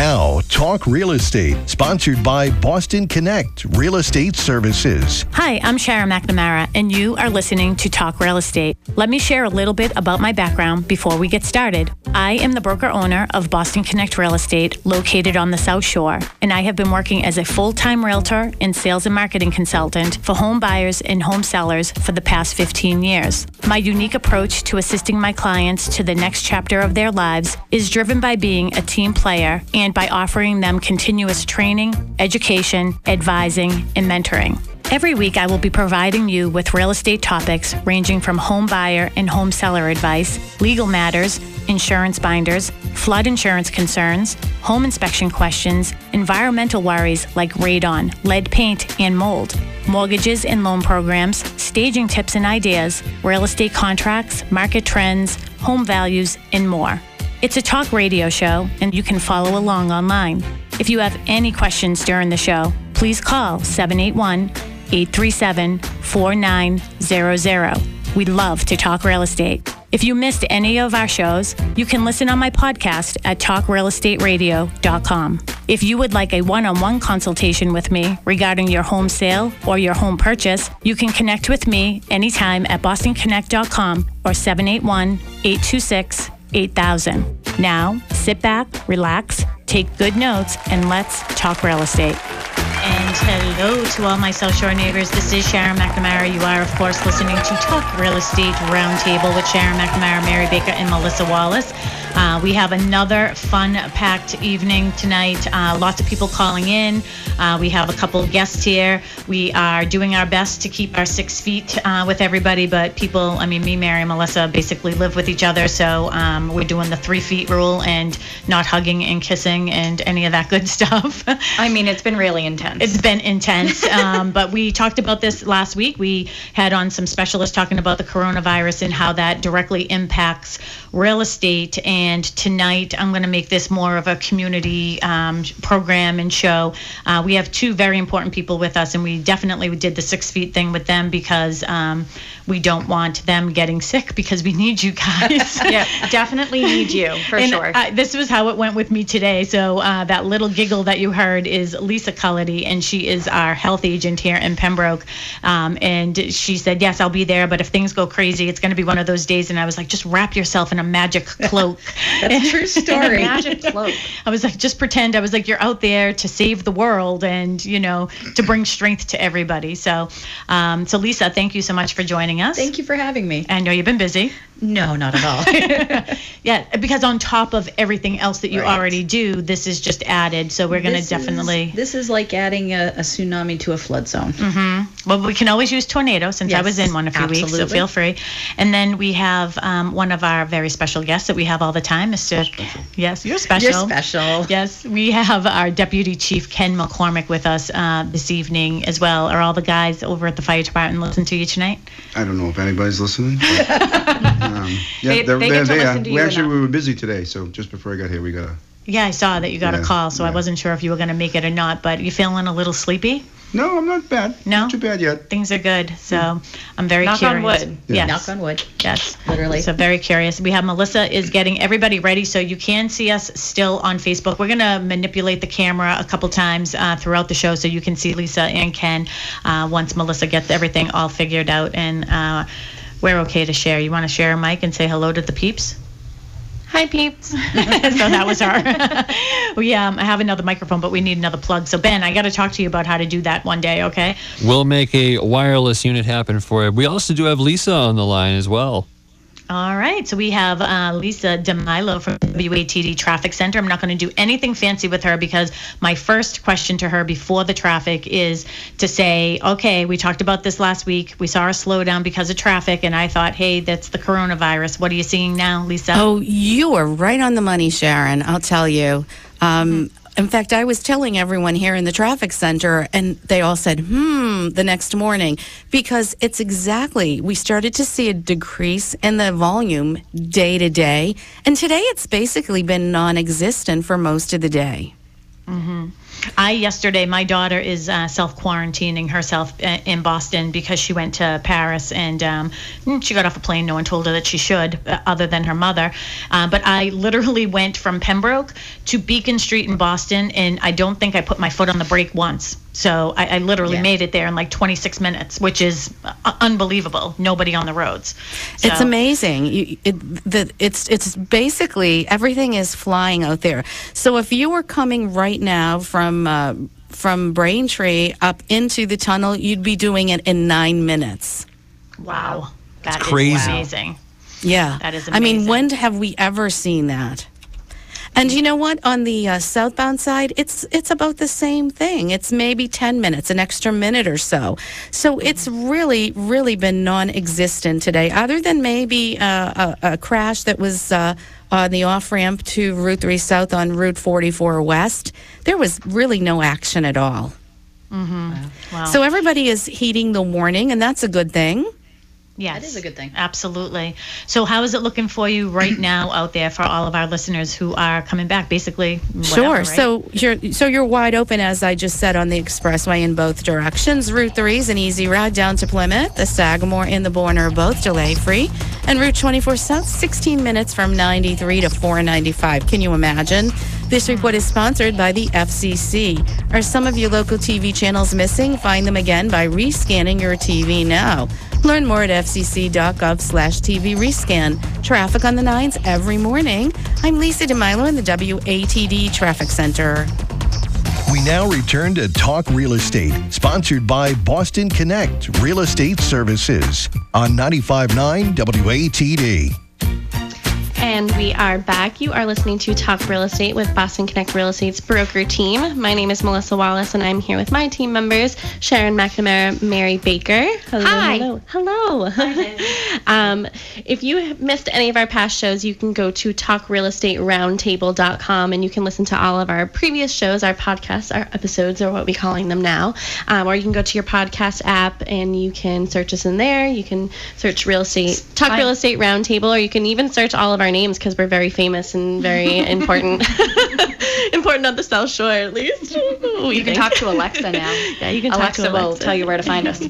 Now, Talk Real Estate, sponsored by Boston Connect Real Estate Services. Hi, I'm Sharon McNamara, and you are listening to Talk Real Estate. Let me share a little bit about my background before we get started. I am the broker owner of Boston Connect Real Estate, located on the South Shore, and I have been working as a full time realtor and sales and marketing consultant for home buyers and home sellers for the past 15 years. My unique approach to assisting my clients to the next chapter of their lives is driven by being a team player and by offering them continuous training, education, advising, and mentoring. Every week, I will be providing you with real estate topics ranging from home buyer and home seller advice, legal matters, insurance binders, flood insurance concerns, home inspection questions, environmental worries like radon, lead paint, and mold, mortgages and loan programs, staging tips and ideas, real estate contracts, market trends, home values, and more. It's a talk radio show, and you can follow along online. If you have any questions during the show, please call 781 837 4900. We'd love to talk real estate. If you missed any of our shows, you can listen on my podcast at talkrealestateradio.com. If you would like a one on one consultation with me regarding your home sale or your home purchase, you can connect with me anytime at bostonconnect.com or 781 826 8000. Now, sit back, relax, take good notes, and let's talk real estate. And hello to all my South Shore neighbors. This is Sharon McNamara. You are, of course, listening to Talk Real Estate Roundtable with Sharon McNamara, Mary Baker, and Melissa Wallace. Uh, we have another fun packed evening tonight. Uh, lots of people calling in. Uh, we have a couple of guests here. We are doing our best to keep our six feet uh, with everybody, but people, I mean, me, Mary, and Melissa basically live with each other. So um, we're doing the three feet rule and not hugging and kissing and any of that good stuff. I mean, it's been really intense. It's been intense. um, but we talked about this last week. We had on some specialists talking about the coronavirus and how that directly impacts real estate. And tonight, I'm going to make this more of a community um, program and show. Uh, we have two very important people with us, and we definitely did the six feet thing with them because um, we don't want them getting sick because we need you guys. yeah, definitely need you for and, sure. Uh, this was how it went with me today. So uh, that little giggle that you heard is Lisa Cullity, and she is our health agent here in Pembroke. Um, and she said, "Yes, I'll be there, but if things go crazy, it's going to be one of those days." And I was like, "Just wrap yourself in a magic cloak." That's a true story. magic cloak. I was like, "Just pretend." I was like, "You're out there to save the world and you know to bring strength to everybody." So, um, so Lisa, thank you so much for joining us. Thank you for having me. I know you've been busy. No, not at all. yeah, because on top of everything else that you Right. already do, this is just added. So we're going to definitely. Is, this is like adding a, a tsunami to a flood zone. well, we can always use tornado since I was in one a few weeks, so feel free. And then we have um, one of our very special guests that we have all the time, Mr. Yes, you're special. You're special. Yes, we have our Deputy Chief Ken McCormick with us uh, this evening as well. Are all the guys over at the fire department listening to you tonight? I don't know if anybody's listening. But, um, yeah, They- they're, they get to there. listen to we you actually we were busy today, so just before I got here, we got a. Yeah, I saw that you got a call, so I wasn't sure if you were going to make it or not. But you feeling a little sleepy? No, I'm not bad. No? Not too bad yet. Things are good, so I'm very Knock on curious. wood. Yes. Knock on wood. Yes. Literally. So very curious. We have Melissa is getting everybody ready, so you can see us still on Facebook. We're gonna manipulate the camera a couple times uh, throughout the show, so you can see Lisa and Ken uh, once Melissa gets everything all figured out, and uh, we're okay to share. You want to share a mic and say hello to the peeps? Hi, peeps. so that was our. we um, I have another microphone, but we need another plug. So Ben, I got to talk to you about how to do that one day, okay? We'll make a wireless unit happen for you. We also do have Lisa on the line as well. All right, so we have uh, Lisa DeMilo from WATD Traffic Center. I'm not going to do anything fancy with her because my first question to her before the traffic is to say, okay, we talked about this last week. We saw a slowdown because of traffic, and I thought, hey, that's the coronavirus. What are you seeing now, Lisa? Oh, you are right on the money, Sharon. I'll tell you. Um, in fact, I was telling everyone here in the traffic center, and they all said, hmm, the next morning, because it's exactly, we started to see a decrease in the volume day to day. And today it's basically been non existent for most of the day. I yesterday, my daughter is uh, self quarantining herself uh, in Boston because she went to Paris and um, she got off a plane. No one told her that she should, uh, other than her mother. Uh, but I literally went from Pembroke to Beacon Street in Boston, and I don't think I put my foot on the brake once. So I, I literally Yeah. made it there in like 26 minutes, which is uh, unbelievable. Nobody on the roads. It's amazing. You, it, the, it's it's basically everything is flying out there. So if you were coming right now from uh, from Braintree up into the tunnel, you'd be doing it in nine minutes. Wow. That's crazy. amazing. Yeah, That is Amazing. I mean, when have we ever seen that? And you know what? On the uh, southbound side, it's it's about the same thing. It's maybe ten minutes, an extra minute or so. So it's really, really been non-existent today, other than maybe uh, a, a crash that was uh, on the off ramp to Route Three South on Route Forty Four West. There was really no action at all. Wow. So everybody is heeding the warning, and that's a good thing. Yes. That is a good thing. Absolutely. So, how is it looking for you right now out there for all of our listeners who are coming back? Basically, whatever, Sure. right? So you're so you're wide open, as I just said, on the expressway in both directions. Route three is an easy ride down to Plymouth. The Sagamore and the Bourne are both delay free, and Route 24 South, 16 minutes from 93 to 495. Can you imagine? This report is sponsored by the FCC. Are some of your local TV channels missing? Find them again by rescanning your TV now. Learn more at fcc.gov slash TV rescan. Traffic on the nines every morning. I'm Lisa DeMilo in the WATD Traffic Center. We now return to Talk Real Estate, sponsored by Boston Connect Real Estate Services on 95.9 WATD. And we are back. You are listening to Talk Real Estate with Boston Connect Real Estate's broker team. My name is Melissa Wallace, and I'm here with my team members, Sharon McNamara, Mary Baker. Hello, Hi. Hello. Hello. um, if you have missed any of our past shows, you can go to talkrealestateroundtable.com and you can listen to all of our previous shows, our podcasts, our episodes, or what we're calling them now. Um, or you can go to your podcast app and you can search us in there. You can search real estate, talk real estate roundtable, or you can even search all of our names because we're very famous and very important. important on the South Shore, at least. We You can think. talk to Alexa now. Yeah, you can talk to Alexa to will tell you where to find us.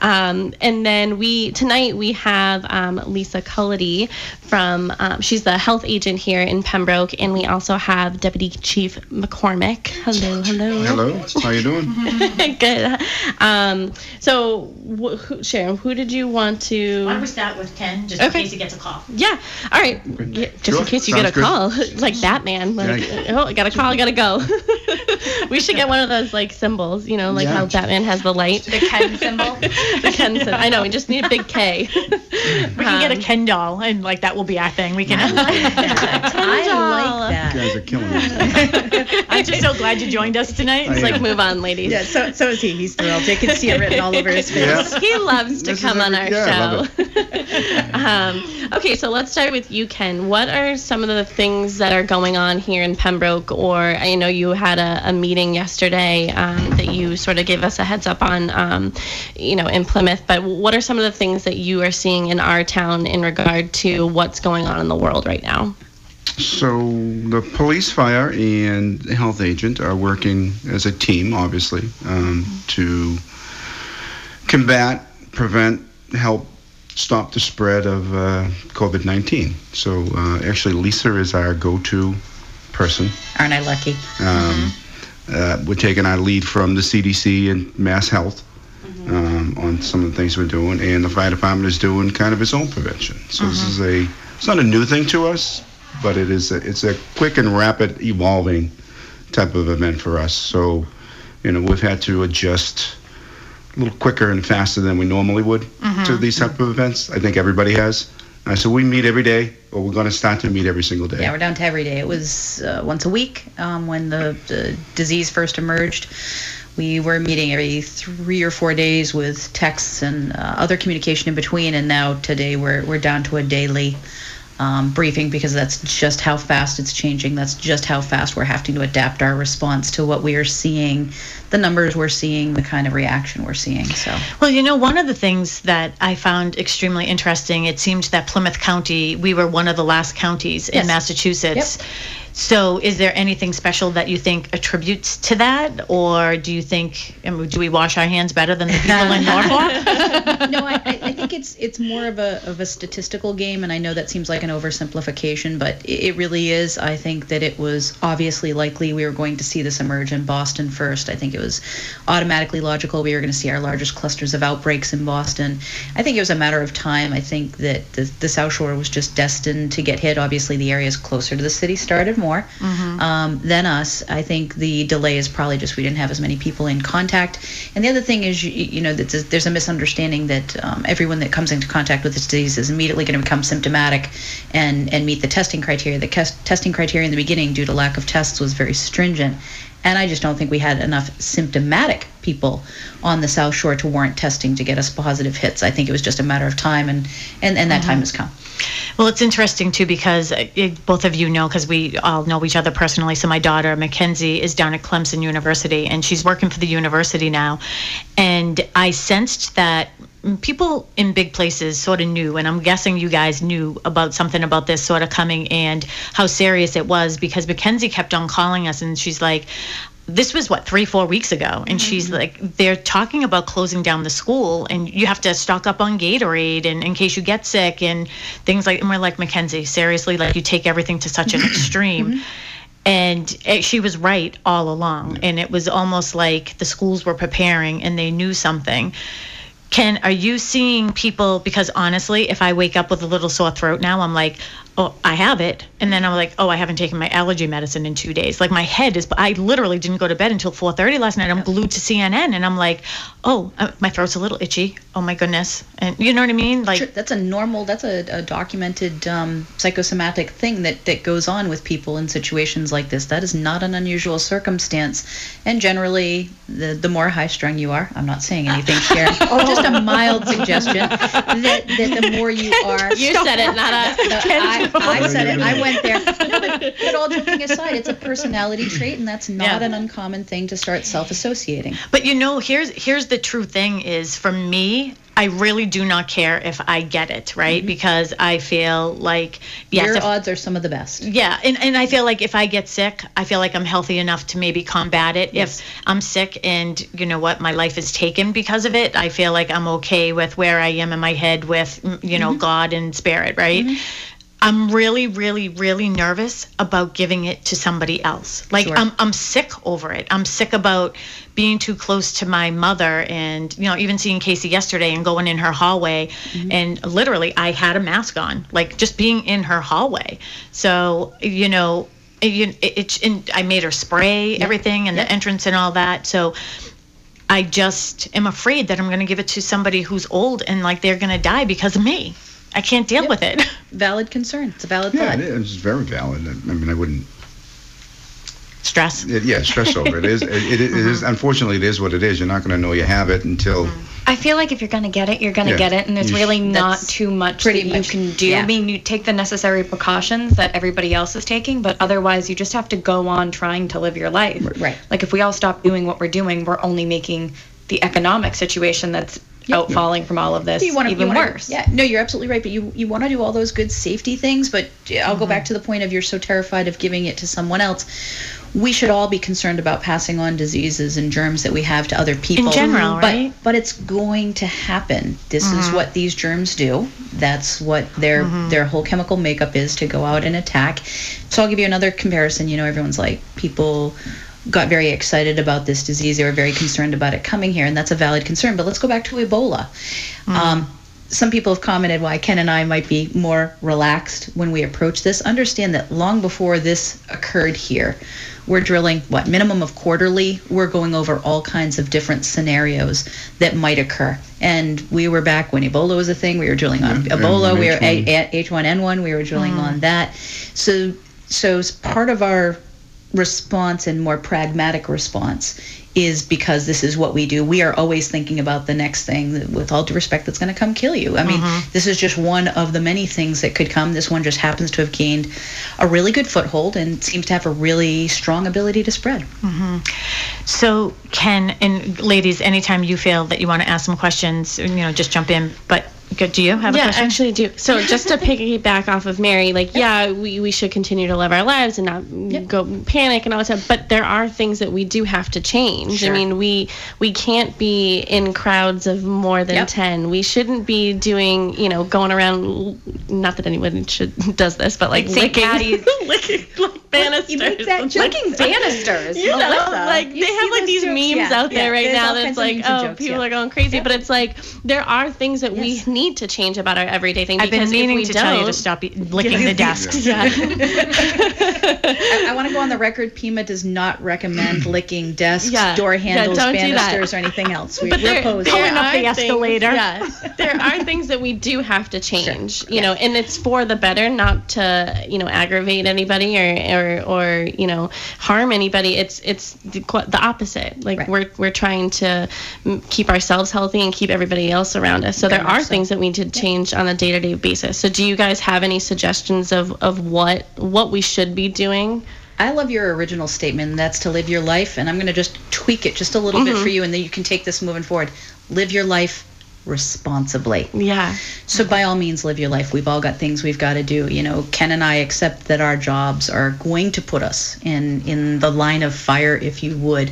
Um, and then we tonight we have um, Lisa Cullity from um, she's the health agent here in Pembroke, and we also have Deputy Chief McCormick. Hello, hello. Hello, how you doing? Good. Um, so, wh- who, Sharon, who did you want to? Why don't we start with Ken, just Okay. in case he gets a call? Yeah. All right. Yeah, just Sure, in case you get a sounds call, like Batman. Like, Yeah. oh, I got a call. I gotta go. we should get one of those like symbols. You know, like Yeah. how Batman has the light. The Ken symbol. the Ken symbol. I know. We just need a big K. We can get a Ken doll, and like that will be our thing. We can. I like that. You guys are killing me. I'm just so glad you joined us tonight. It's like move on, ladies. Yeah, so so is he. He's thrilled. You can see it written all over his face. Yeah. He loves to This come on our every- yeah, I love show. um, okay, so let's start with you, Ken. What are some of the things that are going on here in Pembroke? Or I know you had a, a meeting yesterday um, that you sort of gave us a heads up on, um, you know, in Plymouth. But what are some of the things that you are seeing in our town in regard to what's going on in the world right now? So the police, fire, and health agent are working as a team, obviously, um, to combat, prevent, help stop the spread of uh, COVID-19. So uh, actually, Lisa is our go-to person. Aren't I lucky? Um, uh, we're taking our lead from the CDC and Mass Health um, on some of the things we're doing, and the fire department is doing kind of its own prevention. So this is a it's not a new thing to us, but it is a, it's a quick and rapid evolving type of event for us. So you know we've had to adjust a little quicker and faster than we normally would to these type of events. I think everybody has. Uh, so we meet every day, or we're going to start to meet every single day. Yeah, we're down to every day. It was uh, once a week um, when the, the disease first emerged. We were meeting every three or four days with texts and uh, other communication in between, and now today we're we're down to a daily um, briefing because that's just how fast it's changing. That's just how fast we're having to adapt our response to what we are seeing, the numbers we're seeing, the kind of reaction we're seeing. So Well, you know, one of the things that I found extremely interesting, it seemed that Plymouth County, we were one of the last counties in Yes. Massachusetts So, is there anything special that you think attributes to that, or do you think do we wash our hands better than the people in Norfolk? no, I, I I think it's it's more of a of a statistical game, and I know that seems like an oversimplification, but it it really is. I think that it was obviously likely we were going to see this emerge in Boston first. I think it was automatically logical we were going to see our largest clusters of outbreaks in Boston. I think it was a matter of time. I think that the, the South Shore was just destined to get hit. Obviously, the areas closer to the city started more um, than us. I think the delay is probably just we didn't have as many people in contact. And the other thing is, you, you know, that there's, there's a misunderstanding that um, everyone that comes into contact with this disease is immediately going to become symptomatic and, and meet the testing criteria. The kes- testing criteria in the beginning, due to lack of tests, was very stringent. And I just don't think we had enough symptomatic people on the South Shore to warrant testing to get us positive hits. I think it was just a matter of time, and, and, and that time has come. Well, it's interesting too because uh, it, both of you know because we all know each other personally. So my daughter Mackenzie is down at Clemson University and she's working for the university now, and I sensed that people in big places sort of knew, and I'm guessing you guys knew about something about this sort of coming and how serious it was because Mackenzie kept on calling us and she's like, this was what three four weeks ago and she's mm-hmm. like they're talking about closing down the school and you have to stock up on gatorade and in case you get sick and things like and we're like mackenzie seriously like you take everything to such an mm-hmm. extreme. Mm-hmm. And it, she was right all along and it was almost like the schools were preparing and they knew something. Ken, are you seeing people? Because honestly, if I wake up with a little sore throat now, I'm like, oh, I have it. And then I'm like, oh, I haven't taken my allergy medicine in two days. Like my head is, I literally didn't go to bed until 4.30 last night. I'm glued to CNN and I'm like, oh, uh, my throat's a little itchy. Oh my goodness. And you know what I mean? Like, Sure, that's a normal that's a, a documented um, psychosomatic thing that, that goes on with people in situations like this that is not an unusual circumstance and generally the, the more high strung you are i'm not saying anything sharon oh just a mild suggestion that, that the more you are You said it, not us. the- I, I said it. I went there. No, but, but all joking aside, it's a personality trait, and that's not Yeah. an uncommon thing to start self-associating. But you know, here's here's the true thing is for me, I really do not care if I get it, right? Mm-hmm. Because I feel like yes, Your if- odds are some of the best. yeah, and, and I feel like if I get sick, I feel like I'm healthy enough to maybe combat it. Yes. If I'm sick and you know what, my life is taken because of it, I feel like I'm okay with where I am in my head with you know mm-hmm. God and spirit, right? Mm-hmm. I'm really, really, really nervous about giving it to somebody else. Like Sure. I'm, I'm sick over it. I'm sick about being too close to my mother, and you know, even seeing Casey yesterday and going in her hallway, mm-hmm. and literally, I had a mask on, like just being in her hallway. So you know, it, you- it, it, and I made her spray everything and the entrance and all that. So. I just am afraid that I'm going to give it to somebody who's old and like they're going to die because of me. I can't deal with it. Valid concern. It's a valid Yeah, thought. it is very valid. I mean, I wouldn't. Stress. It, yeah, stress over it is. It, it, it is. Uh-huh. Unfortunately, it is what it is. You're not going to know you have it until. Uh-huh. I feel like if you're gonna get it, you're gonna Yeah. get it, and there's You sh- really not too much pretty that much- you can do. yeah. I mean, you take the necessary precautions that everybody else is taking, but otherwise, you just have to go on trying to live your life. Right. Like if we all stop doing what we're doing, we're only making the economic situation that's outfalling from all of this You wanna- even you wanna- worse. Yeah, no, you're absolutely right. But you you want to do all those good safety things. But I'll go mm-hmm. back to the point of you're so terrified of giving it to someone else. We should all be concerned about passing on diseases and germs that we have to other people. In general, but, right? But it's going to happen. This is mm-hmm. what these germs do. That's what their mm-hmm. their whole chemical makeup is to go out and attack. So I'll give you another comparison. You know, everyone's like people got very excited about this disease. They were very concerned about it coming here, and that's a valid concern. But let's go back to Ebola. Um, some people have commented why Ken and I might be more relaxed when we approach this. Understand that long before this occurred here, we're drilling what minimum of quarterly. We're going over all kinds of different scenarios that might occur. And we were back when Ebola was a thing. We were drilling on Yeah, Ebola. We were H1. at H1N1. We were drilling on that. So, so part of our response and more pragmatic response is because this is what we do. We are always thinking about the next thing, with all due respect, that's going to come kill you. I mean, mm-hmm. this is just one of the many things that could come. This one just happens to have gained a really good foothold and seems to have a really strong ability to spread. Mm-hmm. So, Ken and ladies, anytime you feel that you want to ask some questions, you know, just jump in. But Good. Do you have a yeah, question? actually I do. So just to piggyback off of Mary, like, yeah, we, we should continue to live our lives and not go panic and all that stuff. But there are things that we do have to change. Sure. I mean, we we can't be in crowds of more than Yep. ten. We shouldn't be doing, you know, going around. Not that anyone should does this, but like Like licking, licking like banisters. You licking banisters. You know, like you they have like these jokes? memes Yeah, out there yeah, right there's now that's like, oh, jokes, people yeah. are going crazy. But it's like there are things that Yes. we need to change about our everyday thing I've been because if meaning we to tell you to stop licking the desks. Yeah. I, I want to go on the record. Pima does not recommend licking desks, Yeah. door handles, don't do banisters, or anything else. We, but we're there, opposed. there up the are things- yeah, there are things that we do have to change. Sure. You Yes. know, and it's for the better, not to you know aggravate anybody or or, or you know harm anybody. It's it's the, the opposite. Like Right. we're we're trying to mm, keep ourselves healthy and keep everybody else around us. So Very there are so. things that we need to change on a day to day basis. So do you guys have any suggestions of of what what we should be doing? I love your original statement. That's to live your life, and I'm going to just tweak it just a little Mm-hmm. bit for you, and then you can take this moving forward. Live your life responsibly. Yeah. So by all means, live your life. We've all got things we've got to do. You know, Ken and I accept that our jobs are going to put us in in the line of fire, if you would.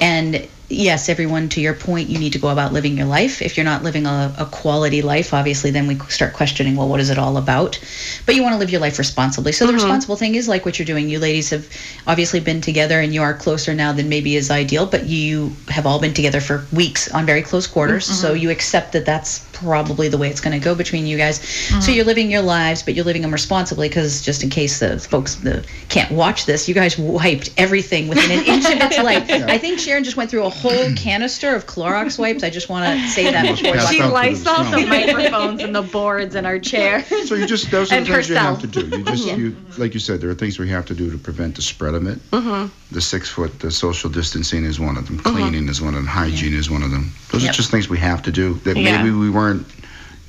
And yes, everyone, to your point, you need to go about living your life. If you're not living a, a quality life, obviously, then we start questioning, well, what is it all about? But you want to live your life responsibly. So the mm-hmm. responsible thing is like what you're doing. You ladies have obviously been together, and you are closer now than maybe is ideal. But you have all been together for weeks on very close quarters, mm-hmm. so you accept that that's probably the way it's going to go between you guys. So mm-hmm. you're living your lives, but you're living them responsibly because just in case the folks the, can't watch this, you guys wiped everything within an inch of its life. I think Sharon just went through a whole canister of Clorox wipes. I just want to say that before. She out to the Lysol the snow. microphones and the boards and our chairs. So you just those are And the things you have to do. You just you like you said, there are things we have to do to prevent the spread of it. Mm-hmm. The six foot, the social distancing is one of them. Cleaning is one of them. Hygiene is one of them. Those Yep. are just things we have to do that Yeah. maybe we weren't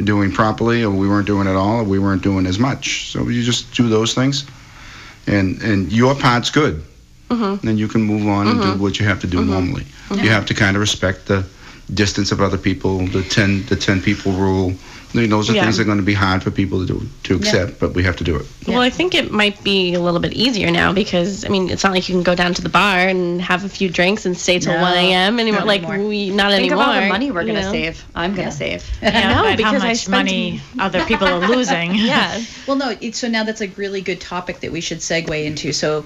doing properly, or we weren't doing at all, or we weren't doing as much. So you just do those things, and and your part's good. Mm-hmm. Then you can move on and do what you have to do normally. You have to kind of respect the distance of other people, the ten the ten people rule. I mean, those are Yeah. things that are going to be hard for people to do, to accept, but we have to do it. Well, I think it might be a little bit easier now because I mean, it's not like you can go down to the bar and have a few drinks and stay till No, 1 a.m. anymore. not like anymore. we not Think anymore. of all the money we're gonna save. I'm gonna save. Yeah, know, but how because I much money other people are losing. Yeah. Well, no. It, so now that's a really good topic that we should segue into. So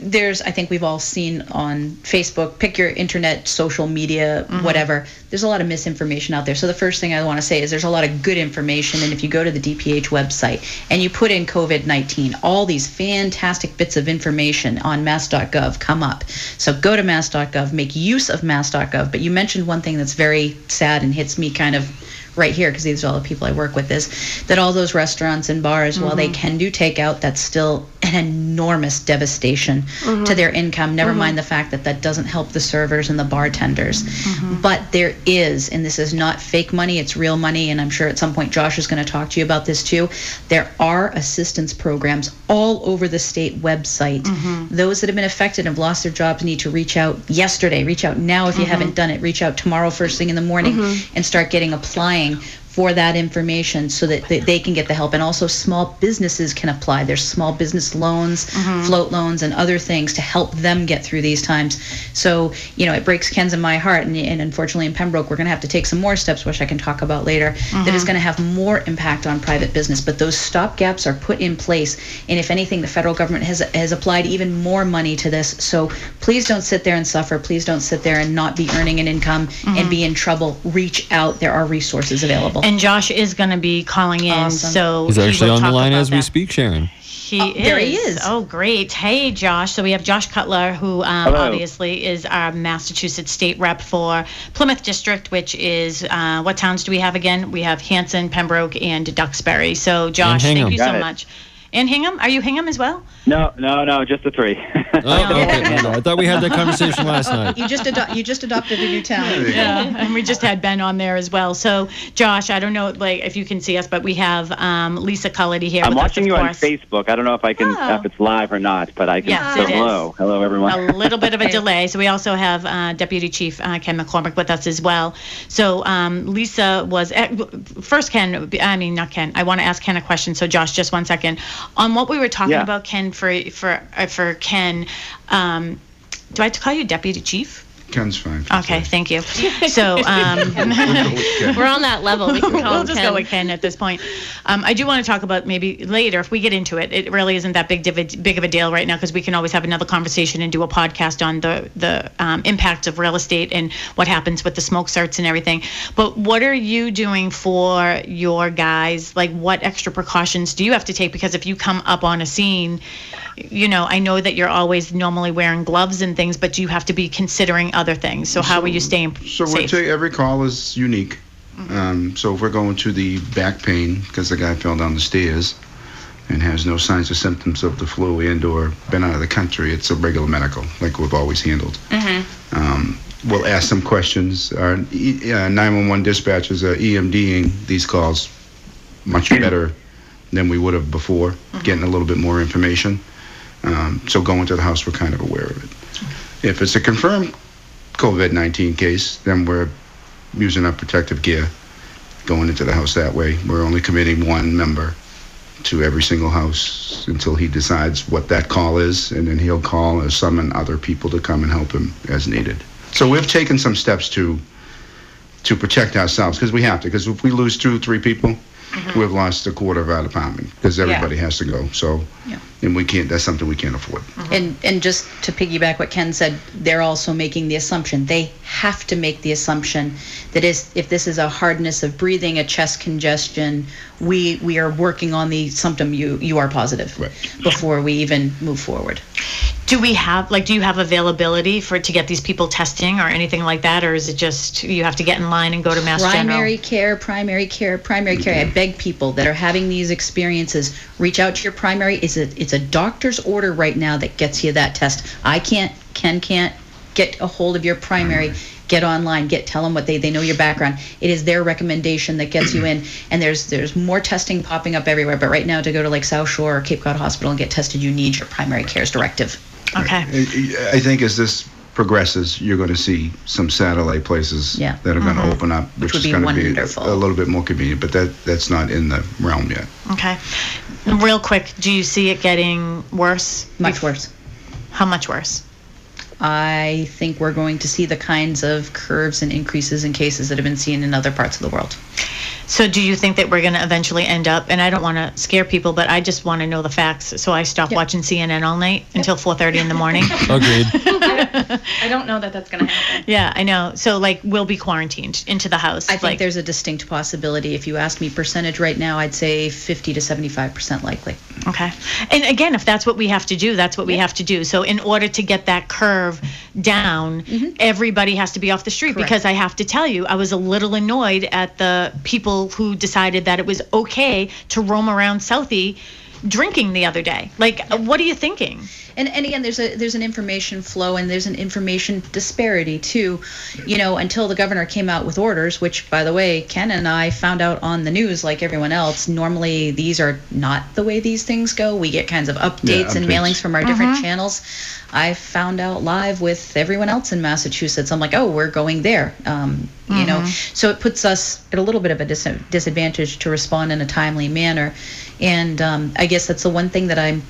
there's, I think we've all seen on Facebook, pick your internet, social media, mm-hmm. whatever. There's a lot of misinformation out there. So the first thing I want to say is there's a lot of good information. And if you go to the DPH website and you put in COVID 19, all these fantastic bits of information on mass.gov come up. So go to mass.gov, make use of mass.gov. But you mentioned one thing that's very sad and hits me kind of right here because these are all the people I work with is that all those restaurants and bars while they mm-hmm. can do takeout that's still an enormous devastation mm-hmm. to their income never mm-hmm. mind the fact that that doesn't help the servers and the bartenders. Mm-hmm. But there is and this is not fake money it's real money and I'm sure at some point Josh is going to talk to you about this too. There are assistance programs all over the state website. Those that have been affected and have lost their jobs need to reach out yesterday. Reach out now if you haven't done it. Reach out tomorrow first thing in the morning and start getting applying for that information so that th- they can get the help. And also small businesses can apply. There's small business loans mm-hmm. float loans and other things to help them get through these times. So you know it breaks ken's and my heart. And, and unfortunately in pembroke we're going to have to take some more steps which i can talk about later that is mm-hmm. going to have more impact on private business. But those stop gaps are put in place. And if anything the federal government has has applied even more money to this. So please don't sit there and suffer. Please don't sit there and not be earning an income and mm-hmm. be in trouble. Reach out. There are resources available And Josh is going to be calling in, Awesome. so He's actually will on the line about as we speak, Sharon. He Oh, is. there he is. Oh, great. Hey, Josh. So we have Josh Cutler, who um, obviously is our Massachusetts state rep for Plymouth District, which is uh, what towns do we have again? We have Hanson, Pembroke, and Duxbury. So, Josh, thank you Got so it. much. And Hingham? Are you Hingham as well? No, no, no, just the three. Oh, okay. no, no, I thought we had that conversation last night. You just ado- you just adopted a new town. Yeah, and we just had Ben on there as well. So, Josh, I don't know like if you can see us, but we have um, Lisa Cullity here. I'm with us, watching of you on. Facebook. I don't know if I can, Oh. if it's live or not, but I can. Yes, so it is. hello, hello everyone. a little bit of a delay. So we also have uh, Deputy Chief uh, Ken McCormick with us as well. So um, Lisa was eh, first. Ken, I mean not Ken. I want to ask Ken a question. So Josh, just one second on what we were talking Yeah. about. Ken for for uh, for Ken. Um, do I have to call you Deputy Chief? Ken's fine. Okay, thank you. So um, We're on that level. We can call we'll just Ken. go with Ken at this point. Um, I do want to talk about maybe later if we get into it. It really isn't that big div- big of a deal right now because we can always have another conversation and do a podcast on the the um, impacts of real estate and what happens with the smoke certs and everything. But what are you doing for your guys? Like, what extra precautions do you have to take? Because if you come up on a scene, you know, I know that you're always normally wearing gloves and things, but you have to be considering other things. So how are you staying So safe? take every call is unique. Um, so if we're going to the back pain because the guy fell down the stairs and has no signs or symptoms of the flu and or been out of the country, it's a regular medical like we've always handled. Um, we'll ask some questions. Our uh, 911 dispatchers are EMDing these calls much better than we would have before, getting a little bit more information. Um, so going to the house, we're kind of aware of it. If it's a confirmed COVID-19 case, then we're using our protective gear going into the house that way. We're only committing one member to every single house until he decides what that call is, and then he'll call or summon other people to come and help him as needed. So we've taken some steps to to protect ourselves because we have to. Because if we lose two, three people, Mm-hmm. we've lost a quarter of our department because everybody has to go. So, Yeah. and we can't. That's something we can't afford. Mm-hmm. And and just to piggyback what Ken said, they're also making the assumption. They have to make the assumption that is if this is a hardness of breathing, a chest congestion, we we are working on the symptom you you are positive Right. before we even move forward. Do we have like do you have availability for to get these people testing or anything like that, or is it just you have to get in line and go to Mass primary General? care, primary care, primary care. I beg people that are having these experiences, reach out to your primary. It's a it's a doctor's order right now that gets you that test. I can't, Ken can't get a hold of your primary. Get online, get tell them what they they know your background. It is their recommendation that gets you in, and there's there's more testing popping up everywhere. But right now, to go to like South Shore or Cape Cod Hospital and get tested, you need your primary care's directive. Okay. I I think as this progresses, you're going to see some satellite places Yeah. that are going to mm-hmm. open up, which, would is be going to be wonderful. a little bit more convenient. But that that's not in the realm yet. Okay. Real quick, do you see it getting worse? Much worse. How much worse? I think we're going to see the kinds of curves and increases in cases that have been seen in other parts of the world. So do you think that we're going to eventually end up? And I don't want to scare people, but I just want to know the facts. So I stop watching CNN all night until 4:30 in the morning. Agreed. I don't know that that's going to happen. yeah, I know. So like we'll be quarantined into the house. I think like, there's a distinct possibility. If you ask me percentage right now, I'd say 50 to 75 percent likely. Okay. And again, if that's what we have to do, that's what we have to do. So in order to get that curve down, mm-hmm. everybody has to be off the street Correct. because I have to tell you, I was a little annoyed at the people who decided that it was okay to roam around Southie drinking the other day. Like, what are you thinking? And, and again, there's a there's an information flow and there's an information disparity too. You know, until the governor came out with orders, which by the way, Ken and I found out on the news like everyone else. Normally, these are not the way these things go. We get kinds of updates and updates. mailings from our different channels. I found out live with everyone else in Massachusetts. I'm like, oh, we're going there. Um, you know, so it puts us at a little bit of a dis- disadvantage to respond in a timely manner. And um, I guess that's the one thing that I'm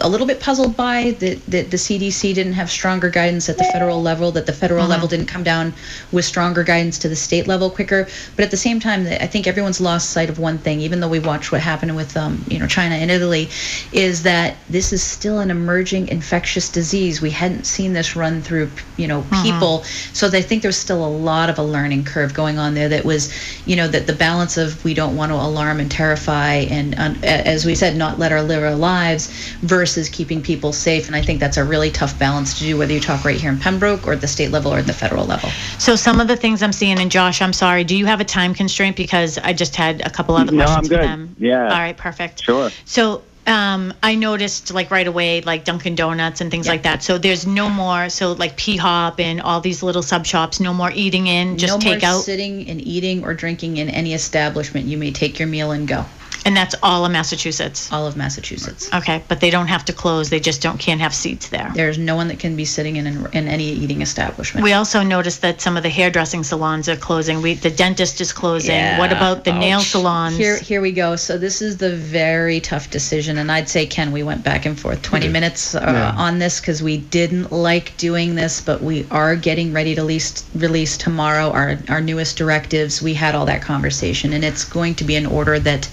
a little bit puzzled by that, that the CDC didn't have stronger guidance at the federal level, that the federal level didn't come down with stronger guidance to the state level quicker. But at the same time, I think everyone's lost sight of one thing, even though we watched what happened with um, you know China and Italy, is that this is still an emerging infectious disease. We hadn't seen this run through you know people, so I think there's still a lot of a learning curve going on there. That was you know that the balance of we don't want to alarm and terrify and a- as we said, not let our live our lives versus keeping people safe. And I think that's a really tough balance to do, whether you talk right here in Pembroke or at the state level or at the federal level. So some of the things I'm seeing, and Josh, I'm sorry, do you have a time constraint? Because I just had a couple other No, questions I'm for good. them. Yeah. All right, perfect. Sure. So um, I noticed like right away, like Dunkin' Donuts and things like that. So there's no more. So like P Hop and all these little sub shops, no more eating in, just no take more out, sitting and eating or drinking in any establishment. You may take your meal and go. And that's all of Massachusetts. All of Massachusetts. Okay, but they don't have to close. They just don't can't have seats there. There's no one that can be sitting in in, in any eating establishment. We also noticed that some of the hairdressing salons are closing. We the dentist is closing. What Yeah. about the nail Ouch. salons? Here, here we go. So this is the very tough decision, and I'd say Ken, we went back and forth 20 minutes uh, Yeah. on this because we didn't like doing this, but we are getting ready to release release tomorrow our our newest directives. We had all that conversation, and it's going to be an order that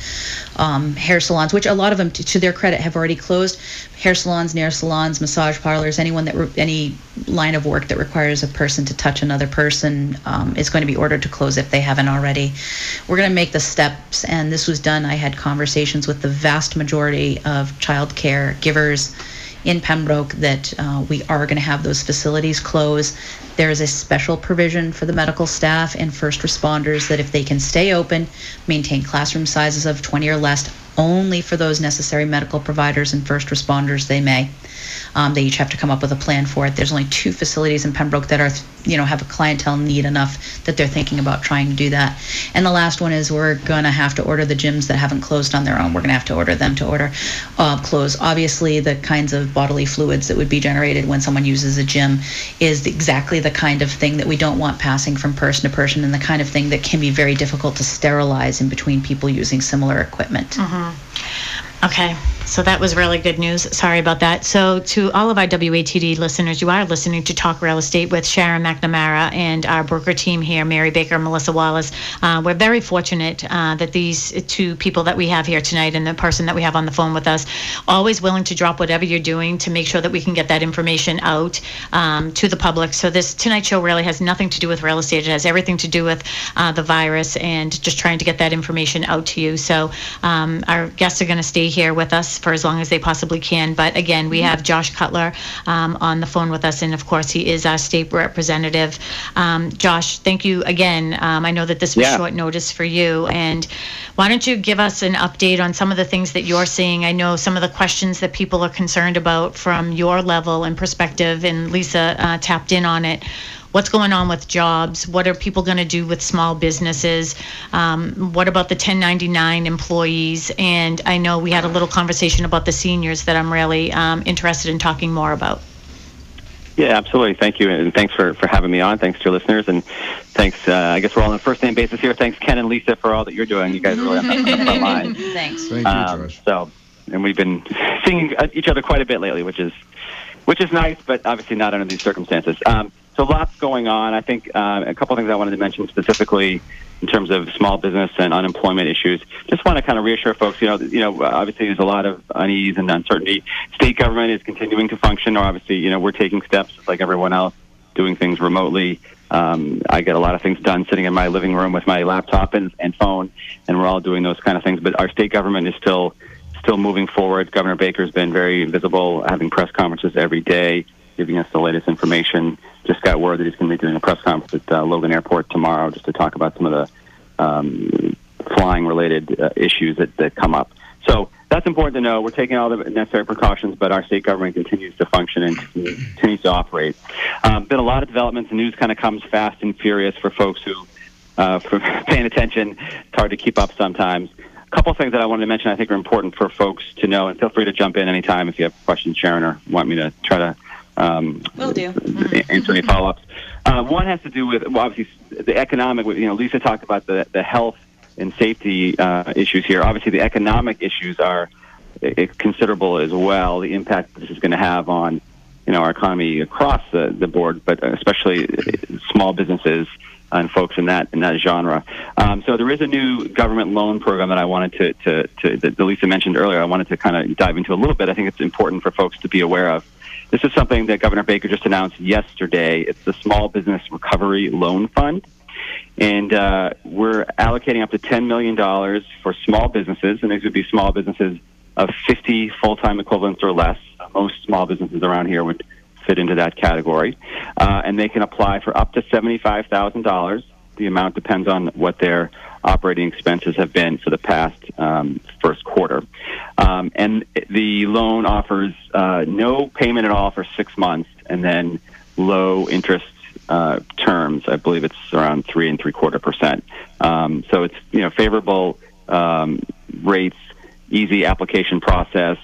um, hair salons, which a lot of them, to, to their credit, have already closed. Hair salons, nail salons, massage parlors, anyone that re- any line of work that requires a person to touch another person um, is going to be ordered to close if they haven't already. We're going to make the steps, and this was done. I had conversations with the vast majority of child care givers in Pembroke that uh, we are going to have those facilities close. There is a special provision for the medical staff and first responders that if they can stay open, maintain classroom sizes of 20 or less, only for those necessary medical providers and first responders they may. Um, they each have to come up with a plan for it. There's only two facilities in Pembroke that are, you know, have a clientele need enough that they're thinking about trying to do that. And the last one is we're gonna have to order the gyms that haven't closed on their own. We're gonna have to order them to order uh, close. Obviously, the kinds of bodily fluids that would be generated when someone uses a gym is exactly the kind of thing that we don't want passing from person to person, and the kind of thing that can be very difficult to sterilize in between people using similar equipment. Okay, so that was really good news. Sorry about that. So, to all of our WATD listeners, you are listening to Talk Real Estate with Sharon McNamara and our broker team here, Mary Baker and Melissa Wallace. Uh, we're very fortunate uh, that these two people that we have here tonight and the person that we have on the phone with us, always willing to drop whatever you're doing to make sure that we can get that information out um, to the public. So, this tonight's show really has nothing to do with real estate. It has everything to do with uh, the virus and just trying to get that information out to you. So, um, our guests are going to stay here with us for as long as they possibly can. But again, we have Josh Cutler um, on the phone with us, and of course, he is our state representative. Um, Josh, thank you again. Um, I know that this was Yeah. short notice for you, and why don't you give us an update on some of the things that you're seeing? I know some of the questions that people are concerned about from your level and perspective, and Lisa uh, tapped in on it what's going on with jobs what are people going to do with small businesses um, what about the 1099 employees and i know we had a little conversation about the seniors that i'm really um, interested in talking more about Yeah, absolutely. Thank you, and thanks for, for having me on. Thanks to your listeners, and thanks. Uh, I guess we're all on a first name basis here. Thanks, Ken and Lisa, for all that you're doing. You guys are really on the front line. Thanks. Thank you, Um, Josh. so, and we've been seeing uh, each other quite a bit lately, which is which is nice, but obviously not under these circumstances. Um, so lots going on. I think uh, a couple things I wanted to mention specifically in terms of small business and unemployment issues. Just want to kind of reassure folks. You know, you know, obviously there's a lot of unease and uncertainty. State government is continuing to function. Or obviously, you know, we're taking steps like everyone else, doing things remotely. Um, I get a lot of things done sitting in my living room with my laptop and, and phone, and we're all doing those kind of things. But our state government is still still moving forward. Governor Baker's been very visible, having press conferences every day, giving us the latest information. Just got word that he's going to be doing a press conference at uh, Logan Airport tomorrow, just to talk about some of the um, flying-related uh, issues that, that come up. So that's important to know. We're taking all the necessary precautions, but our state government continues to function and continues to operate. Um, been a lot of developments. The news kind of comes fast and furious for folks who, uh, for paying attention. It's hard to keep up sometimes. A couple of things that I wanted to mention I think are important for folks to know, and feel free to jump in anytime if you have questions, Sharon, or want me to try to um, Will do. answer any follow-ups. Uh, one has to do with well, obviously the economic. You know, Lisa talked about the the health and safety uh, issues here. Obviously, the economic issues are uh, considerable as well. The impact this is going to have on you know our economy across the, the board, but especially uh, small businesses and folks in that in that genre. Um, so there is a new government loan program that I wanted to, to, to that Lisa mentioned earlier. I wanted to kind of dive into a little bit. I think it's important for folks to be aware of. This is something that Governor Baker just announced yesterday. It's the Small Business Recovery Loan Fund. And uh, we're allocating up to $10 million for small businesses, and these would be small businesses of 50 full time equivalents or less. Most small businesses around here would fit into that category. Uh, and they can apply for up to $75,000. The amount depends on what their operating expenses have been for the past um, first quarter. Um, and the loan offers uh, no payment at all for six months, and then low interest uh, terms. I believe it's around three and three quarter percent. Um, so it's you know favorable um, rates, easy application process,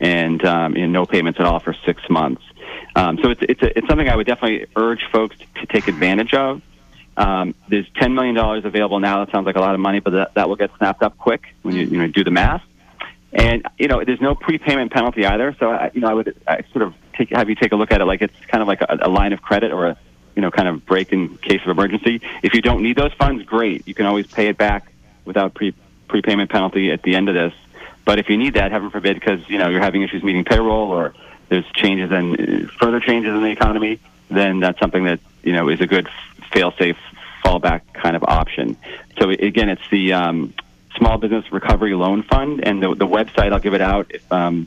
and um, you know, no payments at all for six months. Um, so it's it's, a, it's something I would definitely urge folks to take advantage of. Um, there's $10 million available now. That sounds like a lot of money, but that, that will get snapped up quick when you, you know, do the math. And, you know, there's no prepayment penalty either. So, I, you know, I would I sort of take, have you take a look at it like it's kind of like a, a line of credit or a, you know, kind of break in case of emergency. If you don't need those funds, great. You can always pay it back without pre, prepayment penalty at the end of this. But if you need that, heaven forbid, because, you know, you're having issues meeting payroll or there's changes and further changes in the economy, then that's something that, you know, is a good fail-safe fallback kind of option. So again, it's the um, Small Business Recovery Loan Fund, and the, the website I'll give it out if um,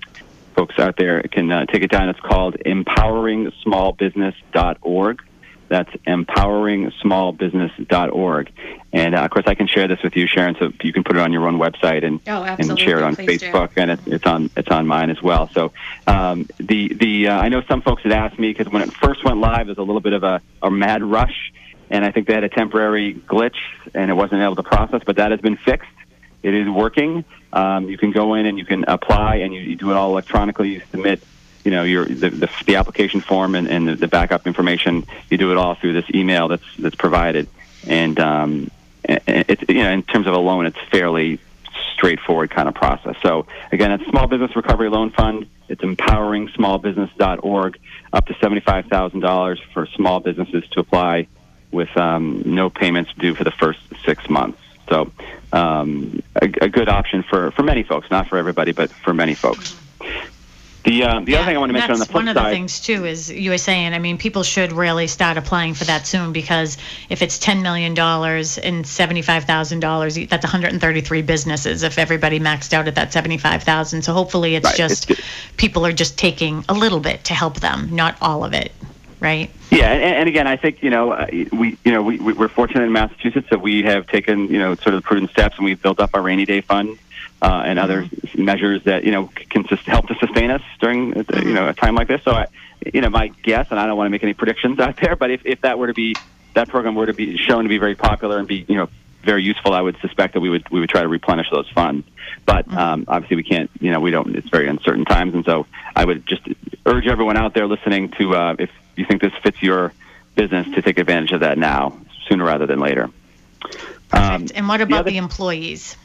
folks out there can uh, take it down. It's called empoweringsmallbusiness.org. That's empoweringsmallbusiness.org. And uh, of course, I can share this with you, Sharon, so you can put it on your own website and, Oh, and share it on Please do. Facebook, and it's, it's on it's on mine as well. So um, the the uh, I know some folks had asked me because when it first went live, there was a little bit of a, a mad rush, and I think they had a temporary glitch and it wasn't able to process, but that has been fixed. It is working. Um, you can go in and you can apply, and you, you do it all electronically. You submit, you know, your the, the, the application form and, and the, the backup information. You do it all through this email that's that's provided, and um, it's you know in terms of a loan, it's fairly straightforward kind of process. So again, it's Small Business Recovery Loan Fund. It's empoweringsmallbusiness.org. Up to seventy-five thousand dollars for small businesses to apply, with um, no payments due for the first six months. So um, a, a good option for, for many folks, not for everybody, but for many folks. The uh, the other thing I want to mention on the That's flip one of the things too is you were saying. I mean, people should really start applying for that soon because if it's ten million dollars and seventy-five thousand dollars, that's one hundred and thirty-three businesses. If everybody maxed out at that seventy-five thousand, so hopefully it's Right, just it's- people are just taking a little bit to help them, not all of it, right? Yeah, and, and again, I think you know uh, we you know we we- we're fortunate in Massachusetts that we have taken you know sort of the prudent steps and we've built up our rainy day fund uh, and other measures that you know can sus- help to sustain us during uh, you know a time like this. So, I, you know, my guess, and I don't want to make any predictions out there, but if if that were to be that program were to be shown to be very popular and be you know very useful, I would suspect that we would we would try to replenish those funds. But um, obviously, we can't. You know, we don't. It's very uncertain times, and so I would just urge everyone out there listening to, uh, if you think this fits your business, to take advantage of that now, sooner rather than later. Um, and what about other- the employees?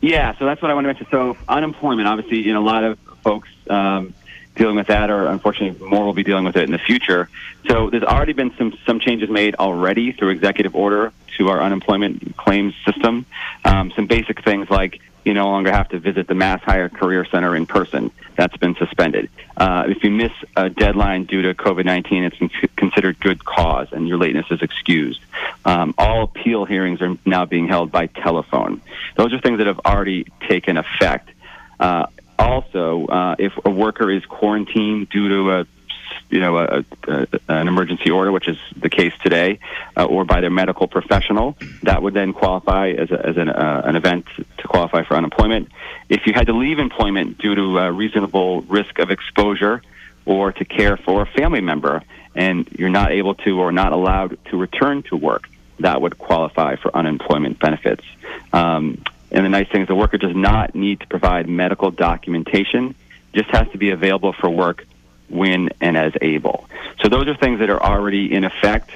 yeah, so that's what I want to mention. So unemployment, obviously, you know, a lot of folks um, dealing with that, or unfortunately, more will be dealing with it in the future. So there's already been some some changes made already through executive order to our unemployment claims system. Um, some basic things like you no longer have to visit the Mass Hire Career Center in person. That's been suspended. Uh, if you miss a deadline due to COVID-19, it's considered good cause, and your lateness is excused. Um, all appeal hearings are now being held by telephone. Those are things that have already taken effect. Uh, also, uh, if a worker is quarantined due to a you know, a, a, an emergency order, which is the case today, uh, or by their medical professional, that would then qualify as, a, as an, uh, an event to qualify for unemployment. If you had to leave employment due to a reasonable risk of exposure or to care for a family member, and you're not able to or not allowed to return to work, that would qualify for unemployment benefits. Um, and the nice thing is the worker does not need to provide medical documentation, just has to be available for work when and as able. So those are things that are already in effect.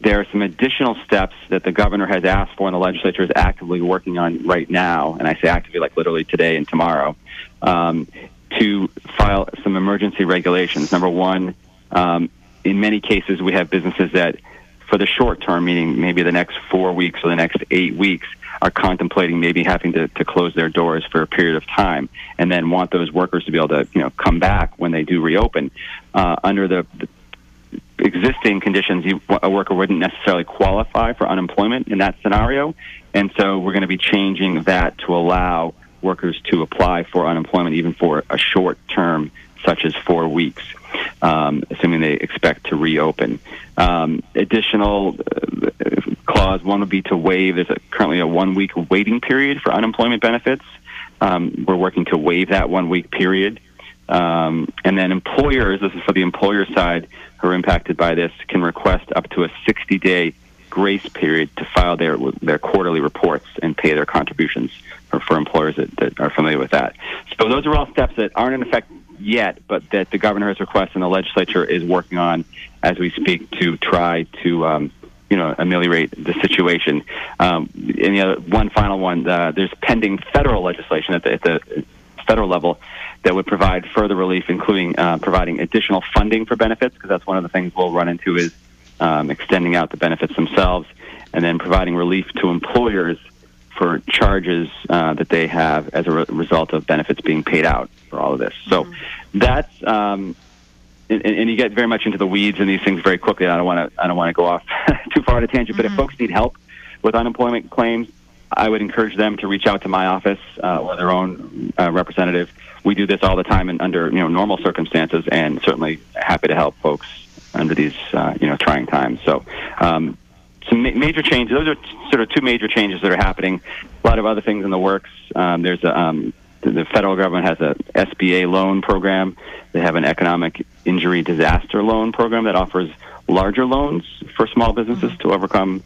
There are some additional steps that the governor has asked for and the legislature is actively working on right now, and I say actively like literally today and tomorrow, um, to file some emergency regulations. Number one, um, in many cases we have businesses that for the short term, meaning maybe the next four weeks or the next eight weeks, are contemplating maybe having to, to close their doors for a period of time and then want those workers to be able to you know come back when they do reopen uh, under the, the existing conditions you, a worker wouldn't necessarily qualify for unemployment in that scenario. And so we're going to be changing that to allow workers to apply for unemployment even for a short term such as four weeks um, assuming they expect to reopen. Um, additional uh, clause one would be to waive. There's a, currently a one week waiting period for unemployment benefits. Um, we're working to waive that one week period. Um, and then employers, this is for the employer side who are impacted by this, can request up to a 60 day grace period to file their their quarterly reports and pay their contributions for, for employers that, that are familiar with that. So those are all steps that aren't in effect yet, but that the governor has requested and the legislature is working on as we speak to try to um, you know ameliorate the situation. Um, and the other, one final one, uh, there's pending federal legislation at the, at the federal level that would provide further relief, including uh, providing additional funding for benefits, because that's one of the things we'll run into is um, extending out the benefits themselves, and then providing relief to employers for charges uh, that they have as a re- result of benefits being paid out for all of this. So that's um, and, and you get very much into the weeds and these things very quickly. I don't want to I don't want to go off too far on a tangent. But if folks need help with unemployment claims, I would encourage them to reach out to my office uh, or their own uh, representative. We do this all the time and under you know normal circumstances, and certainly happy to help folks under these uh, you know trying times. So. Um, some ma- major changes. Those are sort of two major changes that are happening. A lot of other things in the works. Um, there's a, um, the, federal government has a SBA loan program. They have an economic injury disaster loan program that offers larger loans for small businesses to overcome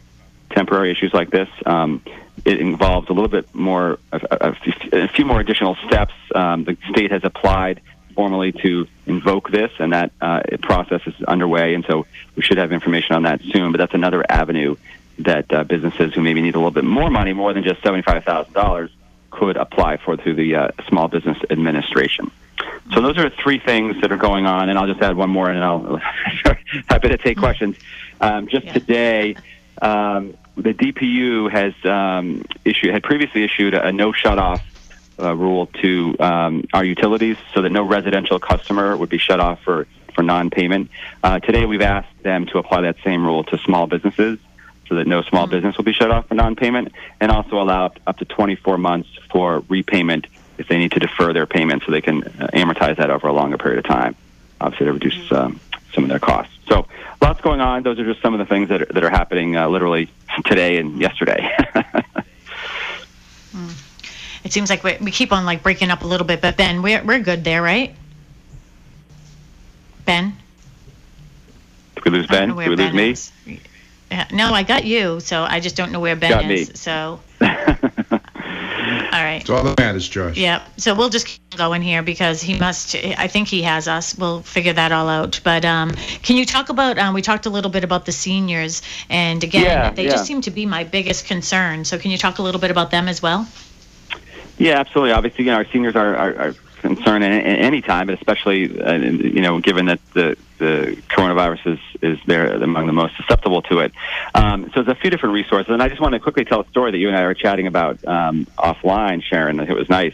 temporary issues like this. Um, it involves a little bit more, a, a, a few more additional steps. Um, the state has applied formally to invoke this, and that uh, process is underway. And so we should have information on that soon. But that's another avenue that uh, businesses who maybe need a little bit more money, more than just seventy-five thousand dollars, could apply for through the uh, Small Business Administration. So those are three things that are going on, and I'll just add one more, and I'll happy to take questions. Um, just today, um, the DPU has um, issued had previously issued a no shut off uh, rule to um, our utilities, so that no residential customer would be shut off for for non-payment. Uh, today, we've asked them to apply that same rule to small businesses, so that no small business will be shut off for non-payment, and also allow up, to 24 months for repayment if they need to defer their payment, so they can uh, amortize that over a longer period of time. Obviously, to reduce um, some of their costs. So, lots going on. Those are just some of the things that are, that are happening uh, literally today and yesterday. It seems like we, we keep on like breaking up a little bit, but Ben, we're we're good there, right? Ben, Did we lose Ben? Did we lose Ben me? is. Yeah, no, I got you, so I just don't know where Ben Got me. is. So, all right. It's all that matters, Josh. Yeah. So we'll just keep going here because he must. I think he has us. We'll figure that all out. But um, can you talk about? Um, we talked a little bit about the seniors, and again, Yeah, they yeah. just seem to be my biggest concern. So can you talk a little bit about them as well? Yeah, absolutely. Obviously, you know, our seniors are, are, are concerned at, at any time, but especially, uh, you know, given that the, the coronavirus is, is there among the most susceptible to it. Um, so there's a few different resources, and I just want to quickly tell a story that you and I were chatting about um, offline, Sharon. It was nice.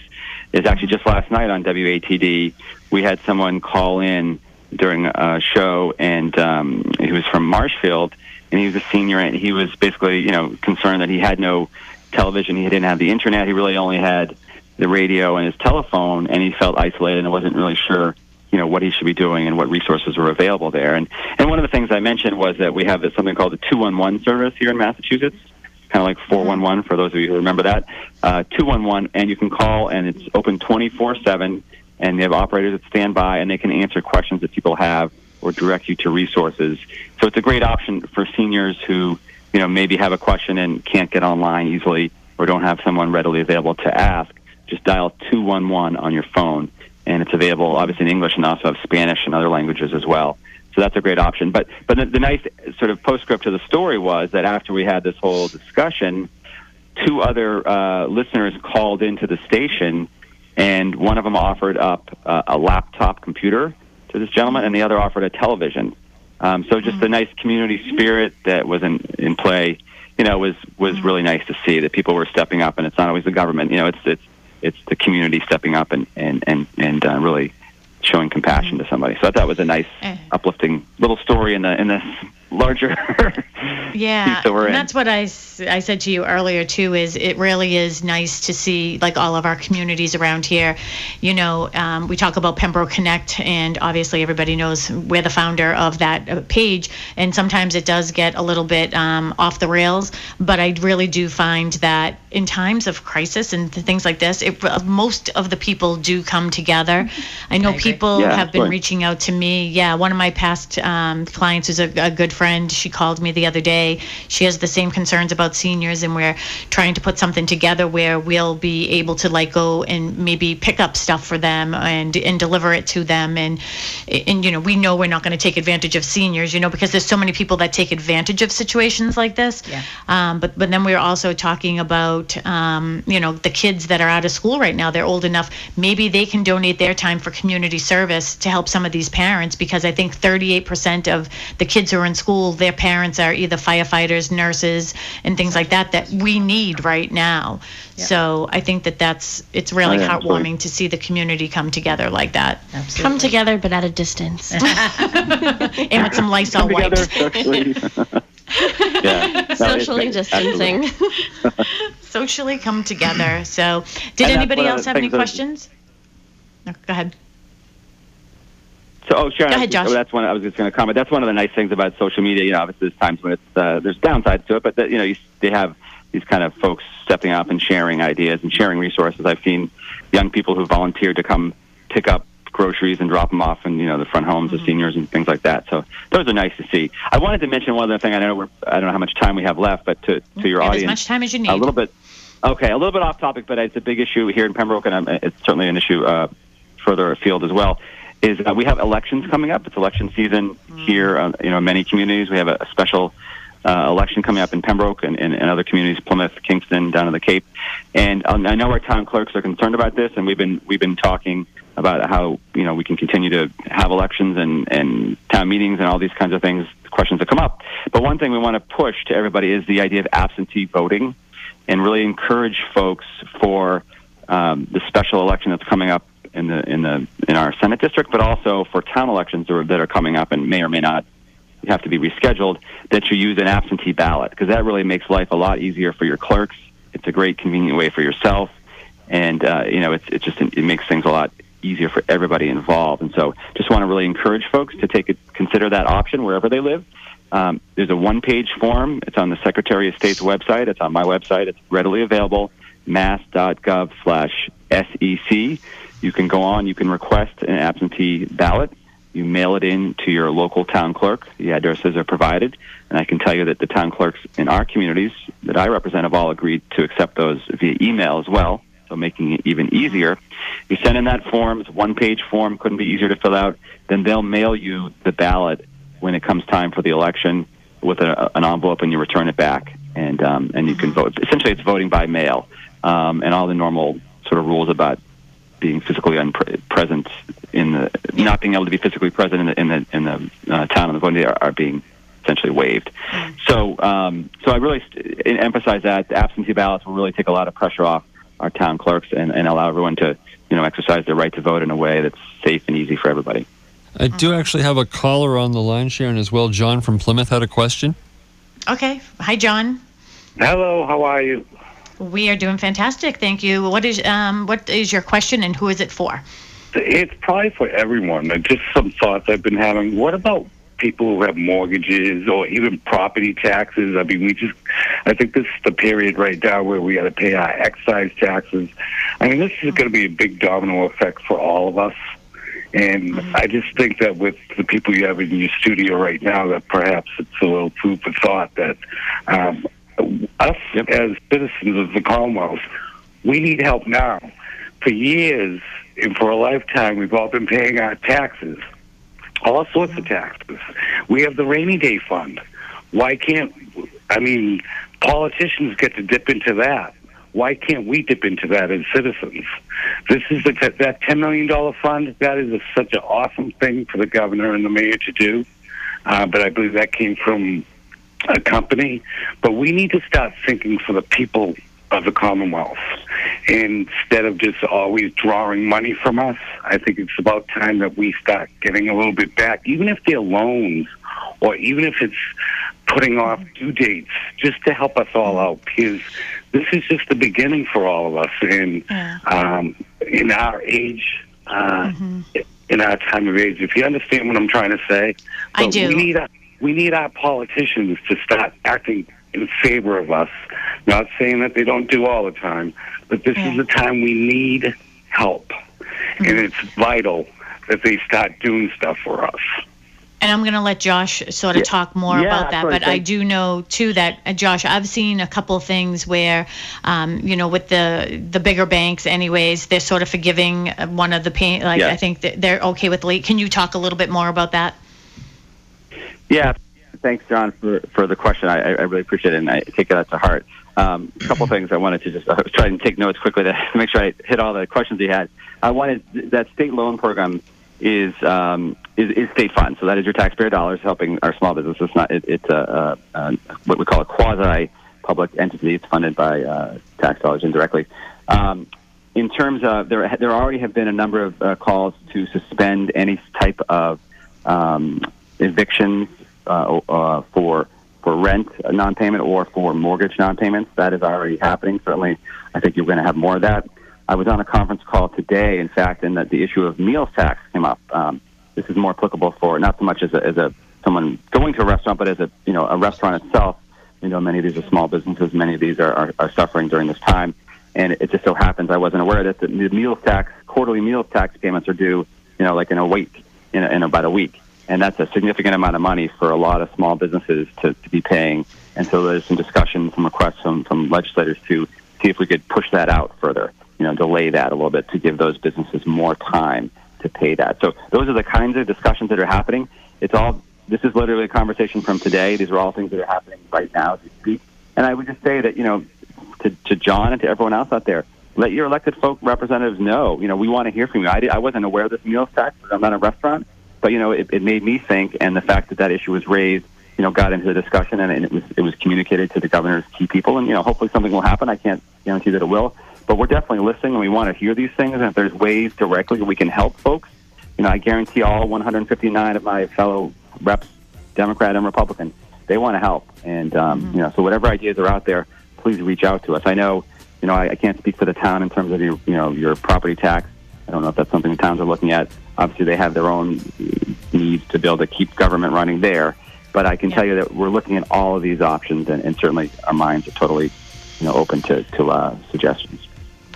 Is actually just last night on WATD, we had someone call in during a show, and um, he was from Marshfield, and he was a senior, and he was basically, you know, concerned that he had no television. He didn't have the internet. He really only had the radio and his telephone, and he felt isolated and wasn't really sure, you know, what he should be doing and what resources were available there. And and one of the things I mentioned was that we have this, something called the 211 service here in Massachusetts, kind of like 411 for those of you who remember that. Uh, 211, and you can call, and it's open 24/7, and they have operators that stand by, and they can answer questions that people have or direct you to resources. So it's a great option for seniors who, you know, maybe have a question and can't get online easily or don't have someone readily available to ask. Just dial 211 on your phone, and it's available obviously in English and also have Spanish and other languages as well. So that's a great option. But but the, the nice sort of postscript to the story was that after we had this whole discussion, two other uh, listeners called into the station, and one of them offered up uh, a laptop computer to this gentleman, and the other offered a television. Um, so just the nice community spirit that was in, in play, you know, was was really nice to see that people were stepping up, and it's not always the government. You know, it's it's it's the community stepping up and and and and uh, really showing compassion to somebody. So I thought that was a nice, uplifting little story in the in this larger Yeah, piece that we're and in. that's what I, I said to you earlier too. Is it really is nice to see like all of our communities around here. You know, um, we talk about Pembroke Connect, and obviously everybody knows we're the founder of that uh, page. And sometimes it does get a little bit um, off the rails, but I really do find that in times of crisis and th- things like this, it, uh, most of the people do come together. I know I people Yeah, have been absolutely. reaching out to me. Yeah, one of my past um, clients is a, a good friend. She called me the other day. She has the same concerns about seniors, and we're trying to put something together where we'll be able to like go and maybe pick up stuff for them and and deliver it to them. And and you know we know we're not going to take advantage of seniors, you know, because there's so many people that take advantage of situations like this. Yeah. Um, but but then we're also talking about um, you know the kids that are out of school right now. They're old enough. Maybe they can donate their time for community service to help some of these parents because I think 38% of the kids who are in school, their parents are either firefighters, nurses, and things like that that we need right now. So I think that that's it's really Oh, yeah, absolutely. heartwarming to see the community come together like that Absolutely. Come together, but at a distance. and with some Lysol Come together wipes. socially. yeah. Socially great. distancing. Socially come together. So did that's anybody else have any questions? No, go ahead. So, oh, Sharon, Go ahead, Josh. oh, that's one I was just going to comment. That's one of the nice things about social media. You know, obviously there's times when it's uh, there's downsides to it, but that, you know, you, they have these kind of folks stepping up and sharing ideas and sharing resources. I've seen young people who volunteered to come pick up groceries and drop them off in you know the front homes Mm-hmm. of seniors and things like that. So those are nice to see. I wanted to mention one other thing. I know we're I don't know how much time we have left, but to to your have audience, as much time as you need. a little bit. Okay, a little bit off topic, but it's a big issue here in Pembroke, and it's certainly an issue uh, further afield as well. Is uh, we have elections coming up? It's election season here. Uh, you know, in many communities we have a, a special uh, election coming up in Pembroke and, and, and other communities, Plymouth, Kingston, down to the Cape. And um, I know our town clerks are concerned about this, and we've been we've been talking about how you know we can continue to have elections and and town meetings and all these kinds of things, questions that come up. But one thing we want to push to everybody is the idea of absentee voting, and really encourage folks for um, the special election that's coming up in the in the in our Senate district, but also for town elections that are, that are coming up and may or may not have to be rescheduled. That you use an absentee ballot because that really makes life a lot easier for your clerks. It's a great convenient way for yourself, and uh, you know it's it's just it makes things a lot easier for everybody involved. And so, just want to really encourage folks to take it, consider that option wherever they live. Um, there's a one-page form. It's on the Secretary of State's website. It's on my website. It's readily available. mass.gov slash SEC. You can go on. You can request an absentee ballot. You mail it in to your local town clerk. The addresses are provided. And I can tell you that the town clerks in our communities that I represent have all agreed to accept those via email as well, so making it even easier. You send in that form. It's a one-page form. Couldn't be easier to fill out. Then they'll mail you the ballot when it comes time for the election with a, an envelope, and you return it back, and um, and you can vote. Essentially, it's voting by mail, um, and all the normal sort of rules about being physically unpre- present in the not being able to be physically present in the in the in the uh, town on the voting are, are being essentially waived. So um, so I really st- emphasize that the absentee ballots will really take a lot of pressure off our town clerks and, and allow everyone to you know exercise their right to vote in a way that's safe and easy for everybody. I do actually have a caller on the line, Sharon, as well. John from Plymouth had a question. Okay. Hi, John. Hello, how are you? We are doing fantastic. Thank you. What is um what is your question and who is it for? It's probably for everyone. Just some thoughts I've been having. What about people who have mortgages or even property taxes? I mean, we just, I think this is the period right now where we got to pay our excise taxes. I mean, this is going to be a big domino effect for all of us. And I just think that with the people you have in your studio right now, that perhaps it's a little food for thought that um, us as citizens of the Commonwealth, we need help now. For years and for a lifetime, we've all been paying our taxes, all sorts of taxes. We have the rainy day fund. Why can't, I mean, politicians get to dip into that. Why can't we dip into that as citizens? This is the, that $10 million fund. That is a, such an awesome thing for the governor and the mayor to do. Uh, but I believe that came from a company. But we need to start thinking for the people of the Commonwealth instead of just always drawing money from us. I think it's about time that we start getting a little bit back, even if they're loans or even if it's putting off due dates, just to help us all out, because this is just the beginning for all of us. And um, in our age, uh, in our time of age, if you understand what I'm trying to say, I do. We need, our, we need our politicians to start acting in favor of us. Not saying that they don't do all the time, but this is the time we need help. Mm-hmm. And it's vital that they start doing stuff for us. And I'm going to let Josh sort of Yeah. talk more Yeah, about that. But I do know too that uh, Josh, I've seen a couple of things where, um, you know, with the the bigger banks, anyways, they're sort of forgiving uh, one of the pain. Like Yeah. I think that they're okay with late. Can you talk a little bit more about that? Yeah, thanks, John, for, for the question. I, I really appreciate it, and I take that to heart. Um, a couple things I wanted to just I was trying to take notes quickly to make sure I hit all the questions he had. I wanted that state loan program is um, is, is state fund, so that is your taxpayer dollars helping our small businesses. It's not it, it's a, a, a what we call a quasi public entity. It's funded by uh, tax dollars indirectly. Um, in terms of there, there already have been a number of uh, calls to suspend any type of um, uh, uh, for for rent non-payment or for mortgage non-payments. That is already happening. Certainly, I think you're going to have more of that. I was on a conference call today, in fact, and that the issue of meals tax came up. Um, this is more applicable for not so much as a, as a someone going to a restaurant, but as a you know a restaurant itself. You know, many of these are small businesses. Many of these are, are, are suffering during this time. And it just so happens I wasn't aware that the, meals tax, quarterly meals tax payments are due, you know, like in a week, in, a, in about a week. And that's a significant amount of money for a lot of small businesses to, to be paying. And so there's some discussion, some requests from, from legislators to see if we could push that out further, you know, delay that a little bit to give those businesses more time to pay that. So those are the kinds of discussions that are happening. It's all, this is literally a conversation from today. These are all things that are happening right now as we speak. And I would just say that, you know, to, to John and to everyone else out there, let your elected folk representatives know. You know, we want to hear from you. I, did, I wasn't aware of this meals tax because I'm not a restaurant, but you know, it, it made me think, and the fact that that issue was raised, you know, got into the discussion, and, and it was it was communicated to the governor's key people, and you know, hopefully something will happen. I can't guarantee that it will, but we're definitely listening, and we want to hear these things. And if there's ways directly we can help folks, you know, I guarantee all 159 of my fellow reps, Democrat and Republican, they want to help, and um, you know, so whatever ideas are out there, please reach out to us. I know, you know, I, I can't speak for the town in terms of your, you know, your property tax. I don't know if that's something the towns are looking at. Obviously, they have their own needs to be able to keep government running there. But I can tell you that we're looking at all of these options, and, and certainly our minds are totally, you know, open to to uh, suggestions.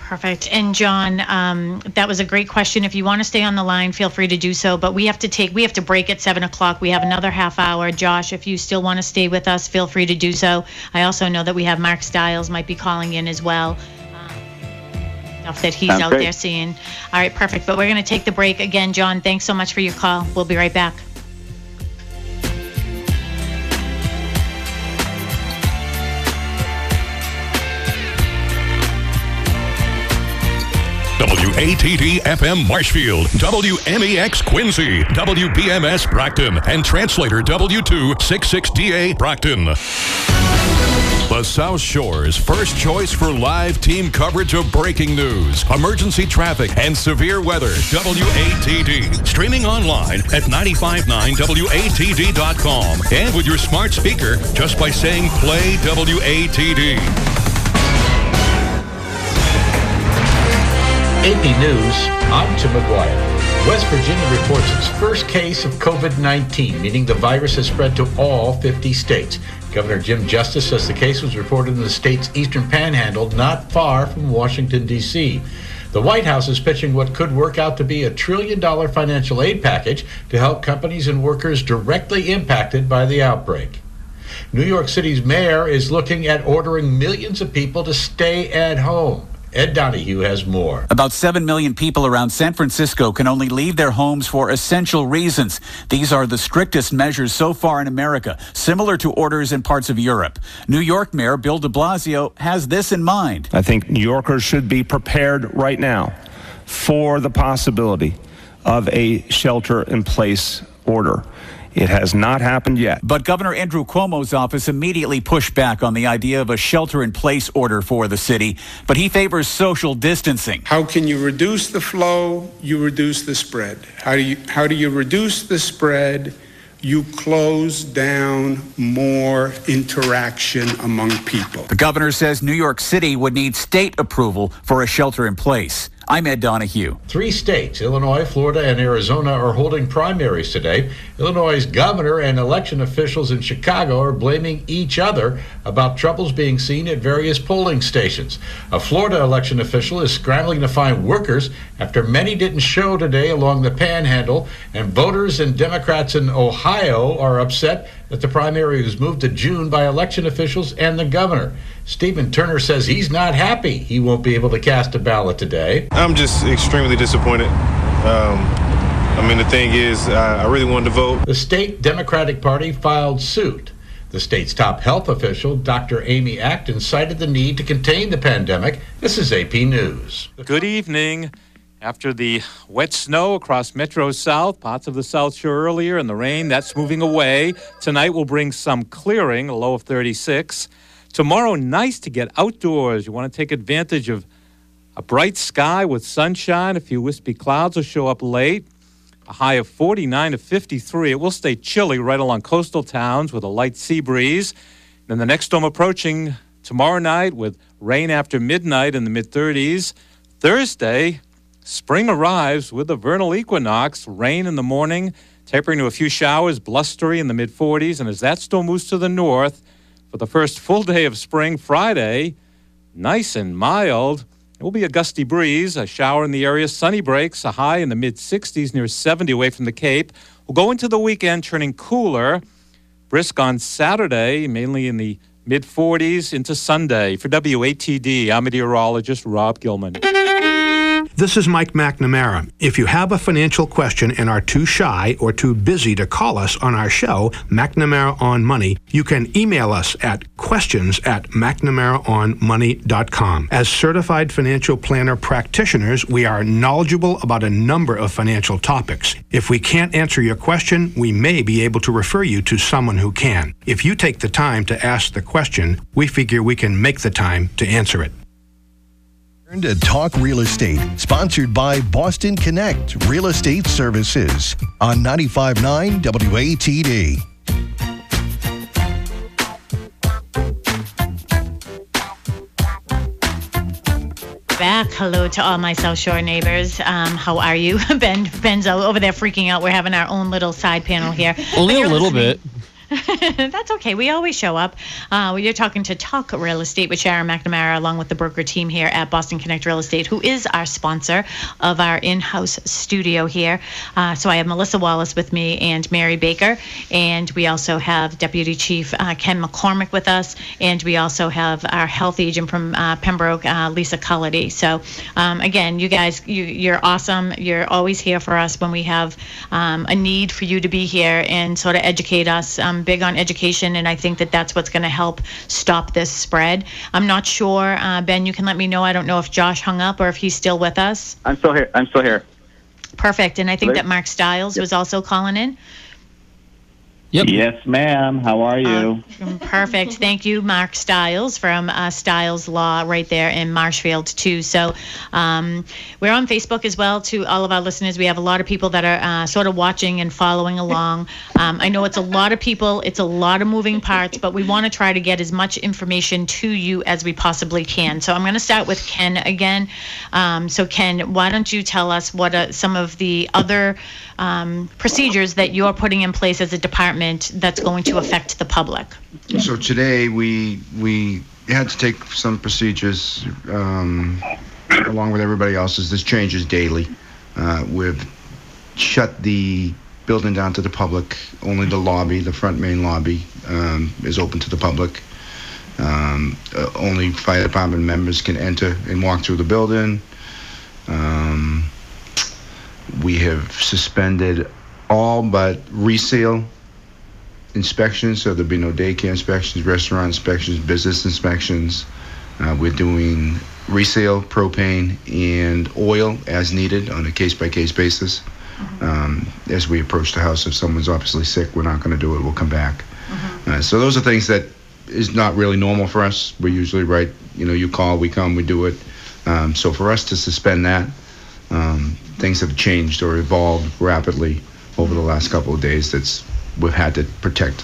Perfect. And John, um, that was a great question. If you want to stay on the line, feel free to do so. But we have to take, we have to break at seven o'clock. We have another half hour. Josh, if you still want to stay with us, feel free to do so. I also know that we have Mark Stiles might be calling in as well. Stuff that he's Sounds out great. there seeing. All right, perfect. But we're going to take the break again. John, thanks so much for your call. We'll be right back. WATD FM Marshfield, WMEX Quincy, WBMS Brockton, and translator W266DA Brockton. The South Shore's first choice for live team coverage of breaking news, emergency traffic, and severe weather. WATD. Streaming online at 959WATD.com and with your smart speaker just by saying play WATD. AP News, I'm Tim Maguire. West Virginia reports its first case of COVID 19, meaning the virus has spread to all 50 states. Governor Jim Justice says the case was reported in the state's eastern panhandle, not far from Washington, D.C. The White House is pitching what could work out to be a trillion dollar financial aid package to help companies and workers directly impacted by the outbreak. New York City's mayor is looking at ordering millions of people to stay at home. Ed Donahue has more. About 7 million people around San Francisco can only leave their homes for essential reasons. These are the strictest measures so far in America, similar to orders in parts of Europe. New York Mayor Bill de Blasio has this in mind. I think New Yorkers should be prepared right now for the possibility of a shelter in place order. It has not happened yet. But Governor Andrew Cuomo's office immediately pushed back on the idea of a shelter in place order for the city, but he favors social distancing. How can you reduce the flow? You reduce the spread. How do you how do you reduce the spread you close down more interaction among people. The governor says New York City would need state approval for a shelter in place. I'm Ed Donahue. Three states, Illinois, Florida, and Arizona, are holding primaries today. Illinois' governor and election officials in Chicago are blaming each other about troubles being seen at various polling stations. A Florida election official is scrambling to find workers after many didn't show today along the panhandle, and voters and Democrats in Ohio are upset that the primary was moved to June by election officials and the governor. Stephen Turner says he's not happy he won't be able to cast a ballot today. I'm just extremely disappointed. Um, I mean, the thing is, I, I really wanted to vote. The state Democratic Party filed suit. The state's top health official, Dr. Amy Acton, cited the need to contain the pandemic. This is AP News. Good evening. After the wet snow across Metro South, parts of the South Shore earlier, and the rain, that's moving away. Tonight will bring some clearing, a low of 36. Tomorrow, nice to get outdoors. You want to take advantage of a bright sky with sunshine. A few wispy clouds will show up late. A high of 49 to 53. It will stay chilly right along coastal towns with a light sea breeze. Then the next storm approaching tomorrow night with rain after midnight in the mid 30s. Thursday, spring arrives with the vernal equinox, rain in the morning, tapering to a few showers, blustery in the mid 40s. And as that storm moves to the north, for the first full day of spring, Friday, nice and mild. It will be a gusty breeze, a shower in the area, sunny breaks, a high in the mid 60s, near 70 away from the Cape. We'll go into the weekend turning cooler, brisk on Saturday, mainly in the mid 40s into Sunday. For WATD, I'm meteorologist Rob Gilman. This is Mike McNamara. If you have a financial question and are too shy or too busy to call us on our show, McNamara on Money, you can email us at questions at McNamaraOnMoney.com. As certified financial planner practitioners, we are knowledgeable about a number of financial topics. If we can't answer your question, we may be able to refer you to someone who can. If you take the time to ask the question, we figure we can make the time to answer it. Turn to Talk Real Estate, sponsored by Boston Connect Real Estate Services on 95.9 WATD. Back. Hello to all my South Shore neighbors. Um, how are you? Ben Ben's over there freaking out. We're having our own little side panel here. Only a little bit. That's okay. We always show up. Uh, you're talking to Talk Real Estate with Sharon McNamara, along with the broker team here at Boston Connect Real Estate, who is our sponsor of our in-house studio here. Uh, so I have Melissa Wallace with me and Mary Baker, and we also have Deputy Chief uh, Ken McCormick with us, and we also have our health agent from uh, Pembroke, uh, Lisa Cullity. So um, again, you guys, you, you're awesome. You're always here for us when we have um, a need for you to be here and sort of educate us. Big on education, and I think that that's what's going to help stop this spread. I'm not sure, uh, Ben. You can let me know. I don't know if Josh hung up or if he's still with us. I'm still here. I'm still here. Perfect. And I think Hello? that Mark Stiles was also calling in. Yes, ma'am. How are you? Perfect. Thank you, Mark Stiles from uh, Stiles Law right there in Marshfield, too. So um, we're on Facebook as well to all of our listeners. We have a lot of people that are uh, sort of watching and following along. Um, I know it's a lot of people, it's a lot of moving parts, but we want to try to get as much information to you as we possibly can. So I'm going to start with Ken again. Um, so, Ken, why don't you tell us what are some of the other um, procedures that you're putting in place as a department that's going to affect the public? So today we we had to take some procedures um, along with everybody else's. This changes daily. Uh, we've shut the building down to the public. Only the lobby, the front main lobby, um, is open to the public. Um, uh, only fire department members can enter and walk through the building. Um, we have suspended all but resale inspections, so there'll be no daycare inspections, restaurant inspections, business inspections. Uh, we're doing resale propane and oil as needed on a case-by-case basis. Um, as we approach the house, if someone's obviously sick, we're not going to do it. We'll come back. Uh, so those are things that is not really normal for us. We're usually right. You know, you call, we come, we do it. Um, so for us to suspend that, um, things have changed or evolved rapidly over the last couple of days. That's we've had to protect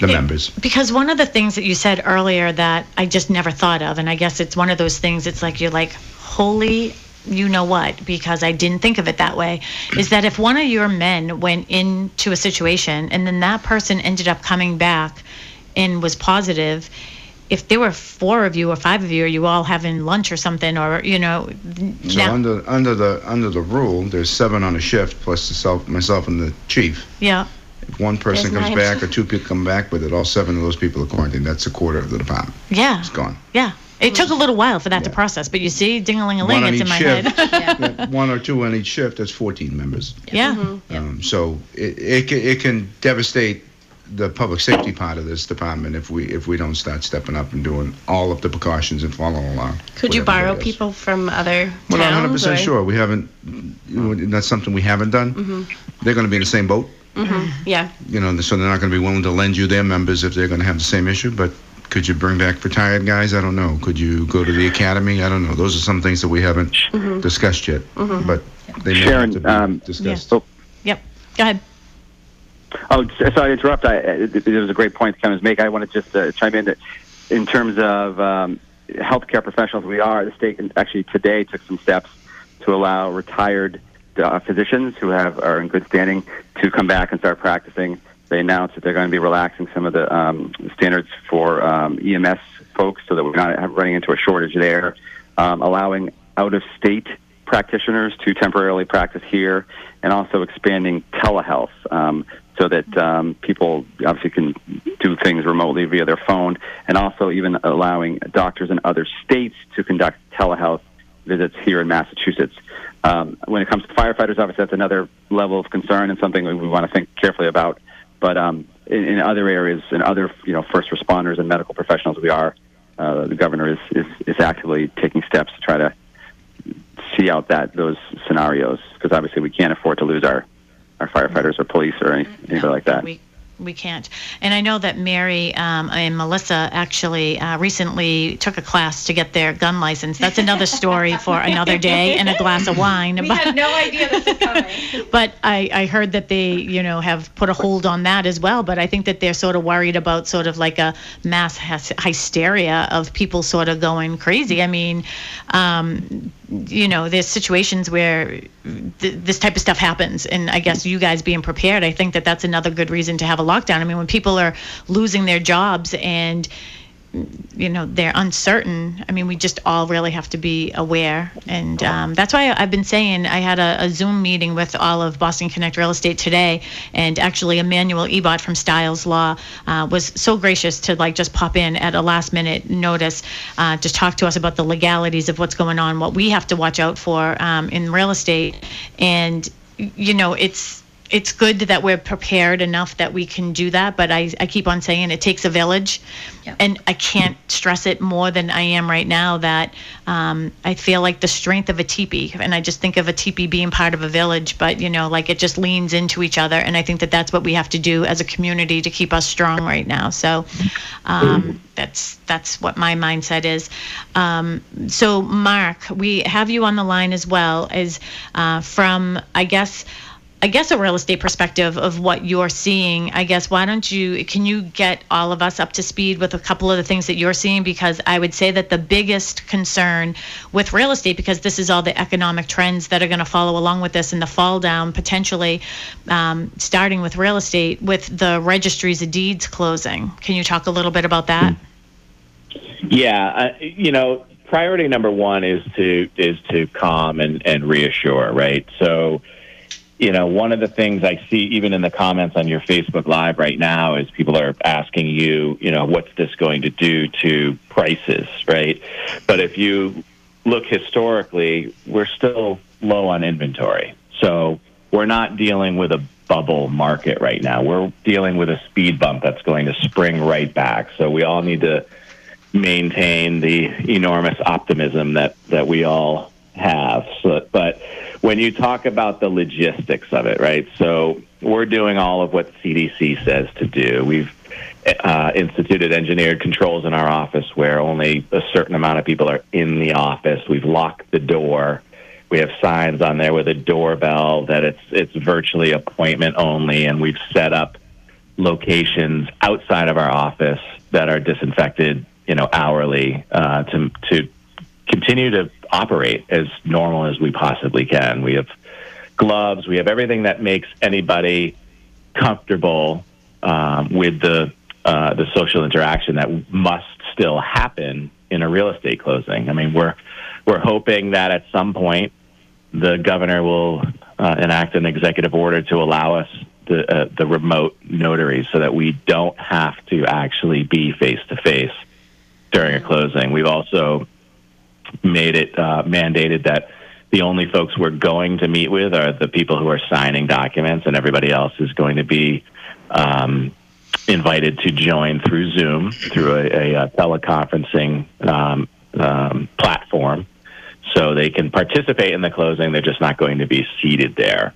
the members. Because one of the things that you said earlier that I just never thought of, and I guess it's one of those things, it's like you're like, holy, you know what, because I didn't think of it that way, is that if one of your men went into a situation and then that person ended up coming back and was positive, if there were four of you or five of you, are you all having lunch or something, or, you know, So now, under under the under the rule, there's seven on a shift plus the self, myself and the chief. yeah. If one person There's comes nine. back or two people come back with it, all seven of those people are quarantined. That's a quarter of the department. Yeah. It's gone. Yeah. It took a little while for that to process, but you see, ding a ling a ling, One on it's in each my shift. head. Yeah, one or two on each shift. That's 14 members. yeah. Um, so it, it, can, it can devastate the public safety part of this department if we if we don't start stepping up and doing all of the precautions and following along. Could you borrow people from other We're not 100 towns? percent or- sure. We haven't. You know, that's something we haven't done. Mhm. They're going to be in the same boat. Mhm. Yeah. You know, so they're not going to be willing to lend you their members if they're going to have the same issue. But could you bring back retired guys? I don't know. Could you go to the academy? I don't know. Those are some things that we haven't Mhm. discussed yet. Mhm. But they may Sharon, have to be um, discussed. Oh, Yep. Go ahead. Oh, s- sorry to interrupt. I, it, it was a great point Ken was making. I want to just uh, chime in that in terms of um, healthcare professionals, we are the state actually today took some steps to allow retired uh, physicians who have are in good standing to come back and start practicing. They announced that they're going to be relaxing some of the um, standards for um, EMS folks, so that we're not running into a shortage there. Um, allowing out of state practitioners to temporarily practice here, and also expanding telehealth um, so that um, people obviously can do things remotely via their phone, and also even allowing doctors in other states to conduct telehealth visits here in Massachusetts. Um, when it comes to firefighters, obviously that's another level of concern and something we want to think carefully about. But um, in, in other areas, in other you know first responders and medical professionals, we are uh, the governor is, is is actively taking steps to try to see out that those scenarios because obviously we can't afford to lose our our firefighters or police or any, anybody like that. We we can't. And I know that Mary um, and Melissa actually uh, recently took a class to get their gun license. That's another story for another day and a glass of wine. We But- had no idea this was coming. but I, I heard that they, you know, have put a hold on that as well. But I think that they're sort of worried about sort of like a mass hysteria of people sort of going crazy. I mean, um, you know, there's situations where th- this type of stuff happens, and I guess you guys being prepared, I think that that's another good reason to have a lockdown. I mean, when people are losing their jobs and you know they're uncertain. I mean we just all really have to be aware. And um, that's why i've been saying i had a, a zoom meeting with all of boston connect real estate today. And actually emmanuel ebot from Stiles law uh, was so gracious to like just pop in at a last minute notice uh, to talk to us about the legalities of what's going on what we have to watch out for um, in real estate. And you know it's it's good that we're prepared enough that we can do that but i, I keep on saying it takes a village. And i can't stress it more than i am right now that um, i feel like the strength of a teepee and i just think of a teepee being part of a village but you know like it just leans into each other and i think that that's what we have to do as a community to keep us strong right now. So um, that's that's what my mindset is. Um, so mark we have you on the line as well as uh, from i guess I guess a real estate perspective of what you're seeing. I guess why don't you can you get all of us up to speed with a couple of the things that you're seeing because I would say that the biggest concern with real estate because this is all the economic trends that are going to follow along with this and the fall down potentially um, starting with real estate with the registries of deeds closing. Can you talk a little bit about that? Yeah, uh, you know, priority number one is to is to calm and and reassure, right? So, you know, one of the things I see even in the comments on your Facebook Live right now is people are asking you, you know, what's this going to do to prices, right? But if you look historically, we're still low on inventory. So we're not dealing with a bubble market right now. We're dealing with a speed bump that's going to spring right back. So we all need to maintain the enormous optimism that, that we all have. So, but when you talk about the logistics of it, right? So we're doing all of what CDC says to do. We've uh, instituted engineered controls in our office where only a certain amount of people are in the office. We've locked the door. We have signs on there with a doorbell that it's it's virtually appointment only, and we've set up locations outside of our office that are disinfected, you know, hourly uh, to to continue to operate as normal as we possibly can. We have gloves, we have everything that makes anybody comfortable um, with the uh, the social interaction that must still happen in a real estate closing. I mean, we're we're hoping that at some point the governor will uh, enact an executive order to allow us the uh, the remote notaries so that we don't have to actually be face to face during a closing. We've also made it uh, mandated that the only folks we're going to meet with are the people who are signing documents, and everybody else is going to be um, invited to join through Zoom through a, a, a teleconferencing um, um, platform, so they can participate in the closing. They're just not going to be seated there.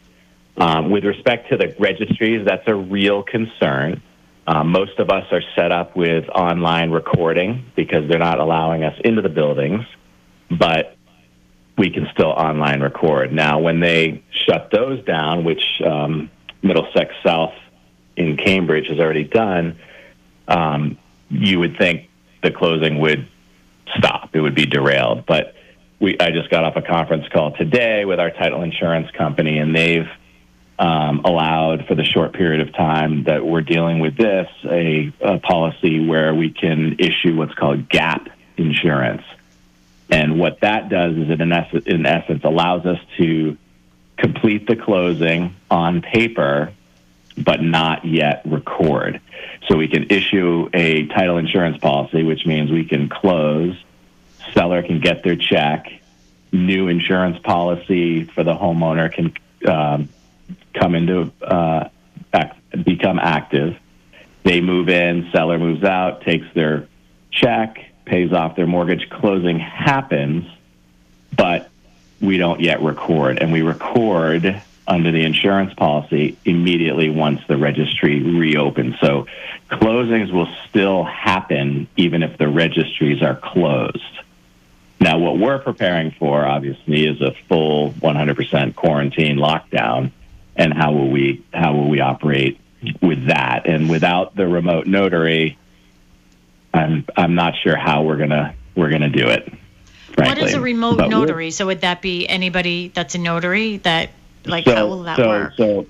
Um, with respect to the registries, that's a real concern. Um, most of us are set up with online recording because they're not allowing us into the buildings, but we can still online record. Now, when they shut those down, which um, Middlesex South in Cambridge has already done, um, you would think the closing would stop. It would be derailed. But we, I just got off a conference call today with our title insurance company, and they've um, allowed for the short period of time that we're dealing with this a, a policy where we can issue what's called gap insurance. And what that does is it in, ess- in essence allows us to complete the closing on paper, but not yet record. So we can issue a title insurance policy, which means we can close, seller can get their check, new insurance policy for the homeowner can um, come into uh, act, become active. They move in, seller moves out, takes their check, pays off their mortgage. Closing happens, but we don't yet record, and we record under the insurance policy immediately once the registry reopens. So closings will still happen even if the registries are closed. Now, what we're preparing for, obviously, is a full 100% quarantine lockdown and how will we how will we operate with that? And without the remote notary, I'm I'm not sure how we're gonna we're gonna do it. Frankly. What is a remote But notary? So would that be anybody that's a notary that like so, how will that so, work? So,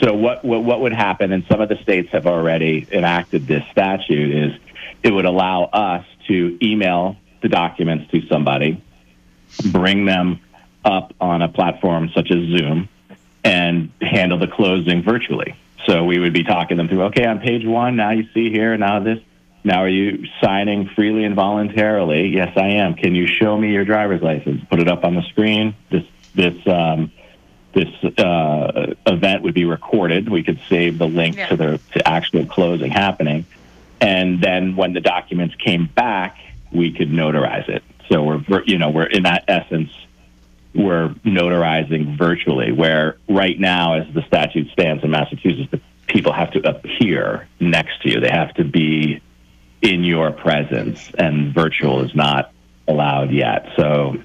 so what, what what would happen? And some of the states have already enacted this statute. Is it would allow us to email the documents to somebody, bring them up on a platform such as Zoom, and handle the closing virtually. So we would be talking them through. Okay, on page one, now you see here. Now this. Now are you signing freely and voluntarily? Yes, I am. Can you show me your driver's license? Put it up on the screen. This this um, this uh, event would be recorded. We could save the link to the to actual closing happening, and then when the documents came back, we could notarize it. So we're you know we're in that essence we're notarizing virtually. Where right now, as the statute stands in Massachusetts, the people have to appear next to you. They have to be in your presence, and virtual is not allowed yet. So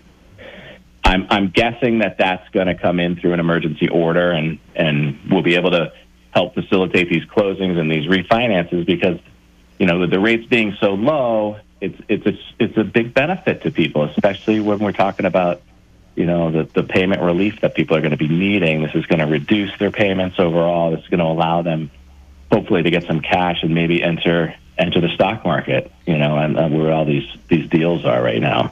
I'm, I'm guessing that that's going to come in through an emergency order, and, and we'll be able to help facilitate these closings and these refinances because, you know, the rates being so low, it's it's a, it's a big benefit to people, especially when we're talking about, you know, the, the payment relief that people are going to be needing. This is going to reduce their payments overall. This is going to allow them, hopefully, to get some cash and maybe enter enter the stock market. You know, and, and where all these these deals are right now.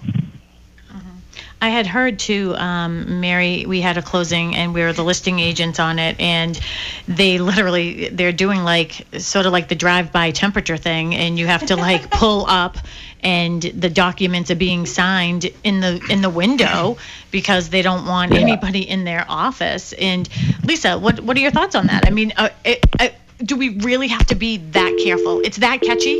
I had heard too, um, Mary. We had a closing, and we were the listing agents on it, and they literally they're doing like sort of like the drive-by temperature thing, and you have to like pull up, and the documents are being signed in the in the window because they don't want Yeah. anybody in their office. And Lisa, what what are your thoughts on that? I mean, uh, it, uh, do we really have to be that careful? It's that catchy.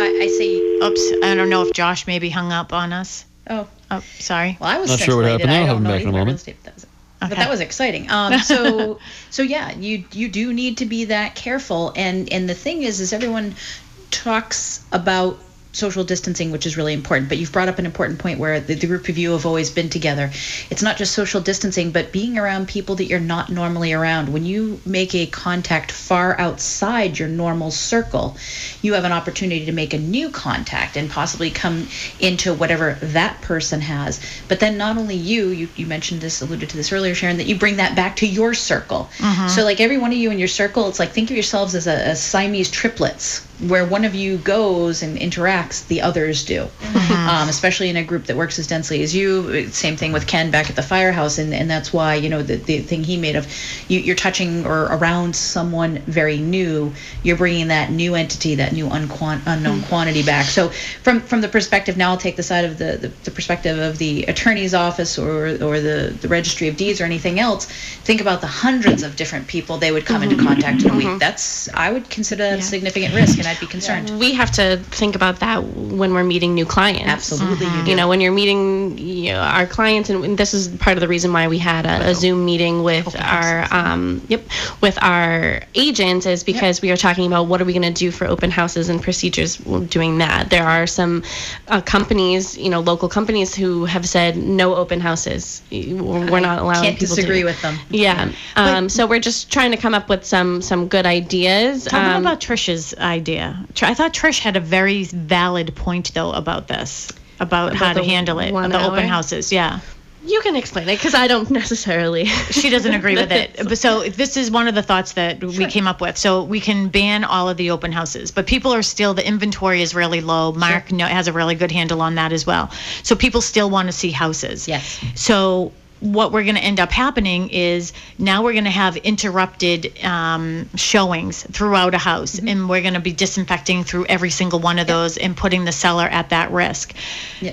I, I see. Oops, I don't know if Josh maybe hung up on us. Oh. Oh, sorry. Well, I was Not sure what happened. I I'll have don't him know back in a anything about moment. estate, but that was- But that was exciting. Um, so, so yeah, you you do need to be that careful. And and the thing is, is everyone talks about social distancing, which is really important. But you've brought up an important point where the, the group of you have always been together. It's not just social distancing, but being around people that you're not normally around. When you make a contact far outside your normal circle, you have an opportunity to make a new contact and possibly come into whatever that person has. But then not only you, you, you mentioned this, alluded to this earlier, Sharon, that you bring that back to your circle. Mhm. So like every one of you in your circle, it's like think of yourselves as, a, as Siamese triplets, where one of you goes and interacts, the others do. Mm-hmm. Um, especially in a group that works as densely as you. Same thing with Ken back at the firehouse, and, and that's why you know the, the thing he made of you, you're touching or around someone very new. You're bringing that new entity, that new unquan- unknown mm-hmm. quantity back. So from from the perspective now, I'll take the side of the, the, the perspective of the attorney's office or or the the registry of deeds or anything else. Think about the hundreds of different people they would come into mm-hmm. contact in a week. That's I would consider that a significant risk, and I'd be concerned. We have to think about that when we're meeting new clients. Absolutely, you do. You know, when you're meeting you know, our clients, and this is part of the reason why we had a, a Zoom meeting with our, um, yep, with our agents, is because we are talking about what are we going to do for open houses and procedures doing that. There are some uh, companies, you know, local companies who have said no open houses. We're not allowing Can't people disagree to. with them. Yeah. Um, so we're just trying to come up with some some good ideas. Tell Um, about Trish's idea. I thought Trish had a very valid point though about this, about, how to handle it, the open houses. Yeah. You can explain it because I don't necessarily. she doesn't agree with it. But so this is one of the thoughts that we came up with. So we can ban all of the open houses, but people are still the inventory is really low. Mark know, has a really good handle on that as well. So people still want to see houses. Yes. So what we're going to end up happening is now we're going to have interrupted um, showings throughout a house, mm-hmm. and we're going to be disinfecting through every single one of those and putting the seller at that risk.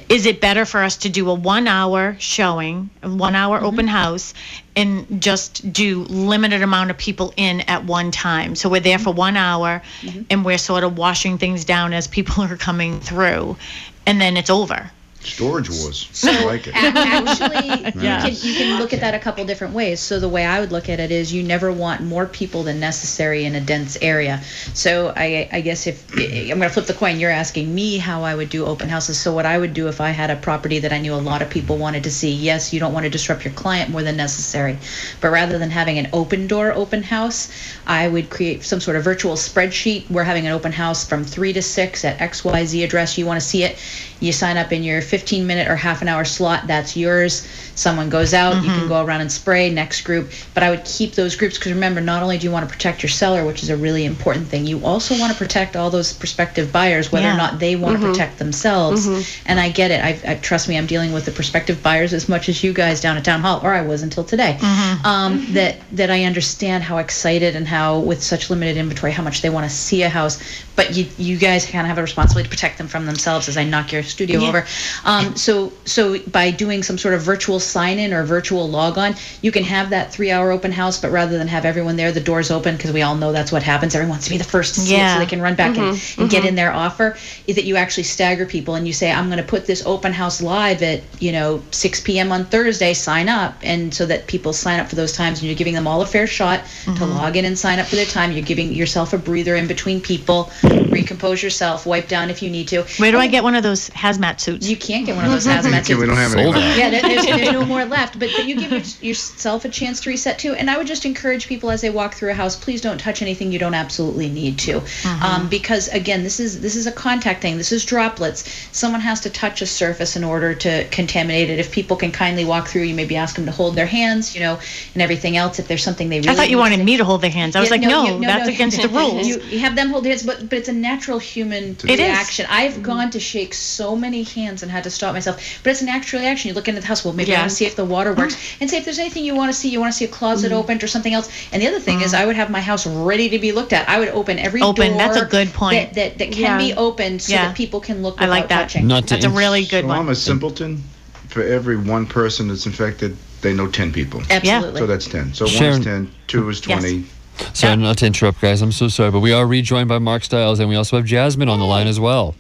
Is it better for us to do a one-hour showing, a one-hour mm-hmm. open house, and just do limited amount of people in at one time? So we're there for mm-hmm. one hour, and we're sort of washing things down as people are coming through, and then it's over. Storage wars. So I like it. actually, Yeah. you, can, you can look at that a couple different ways. So the way I would look at it is you never want more people than necessary in a dense area. So I, I guess if eh, I'm going to flip the coin, you're asking me how I would do open houses. So what I would do if I had a property that I knew a lot of people wanted to see, yes, you don't want to disrupt your client more than necessary, but rather than having an open door open house, I would create some sort of virtual spreadsheet. We're having an open house from three to six at XYZ address. You want to see it, you sign up in your 15 minute or half an hour slot. That's yours. Someone goes out, you can go around and spray. Next group, but I would keep those groups because remember, not only do you want to protect your seller, which is a really important thing, you also want to protect all those prospective buyers, whether Yeah. or not they want Mhm. to protect themselves. Mhm. And I get it. I, I trust me. I'm dealing with the prospective buyers as much as you guys down at town hall, or I was until today. Um, that that I understand how excited and how with such limited inventory, how much they want to see a house. But you you guys kind of have a responsibility to protect them from themselves as I knock your studio Yeah. over. Um, so so by doing some sort of virtual sign in or virtual log on, you can have that three hour open house, but rather than have everyone there, the doors open because we all know that's what happens. Everyone wants to be the first to see it so they can run back and, Mhm, and get mhm. in their offer. Is that you actually stagger people and you say, I'm going to put this open house live at you know 6 p.m. on Thursday. Sign up, and so that people sign up for those times, and you're giving them all a fair shot to Mhm. log in and sign up for their time. You're giving yourself a breather in between people. Recompose yourself. Wipe down if you need to. Where do I get one of those hazmat suits? You can't get one of those hazmat suits. we don't have any. Sold left. out. Yeah, there, there's, there's no more left. But, but you give your, yourself a chance to reset too. And I would just encourage people as they walk through a house, please don't touch anything you don't absolutely need to, um, because again, this is this is a contact thing. This is droplets. Someone has to touch a surface in order to contaminate it. If people can kindly walk through, you maybe ask them to hold their hands, you know, and everything else. If there's something they really I thought you wanted to- me to hold their hands. I was yeah, like, no, you- that's no. against the rules. You, you have them hold their hands, but but it's a natural human It is. reaction. I've gone to shake so many hands and had to stop myself, but it's a natural reaction. You look into the house, well, maybe Yeah. Want to see if the water works, and say if there's anything you want to see, you want to see a closet Mm-hmm. opened or something else. And the other thing is, I would have my house ready to be looked at. I would open every Open, door that's a good point. that that, that can Yeah. be opened so Yeah. that people can look I like that. touching. Not to That's a really good so one. I'm a simpleton. For every one person that's infected, they know 10 people. Absolutely. So that's 10. So one is 10, two is 20. Sorry, not to interrupt, guys. I'm so sorry, but we are rejoined by Mark Stiles, and we also have Jasmine on the line as well.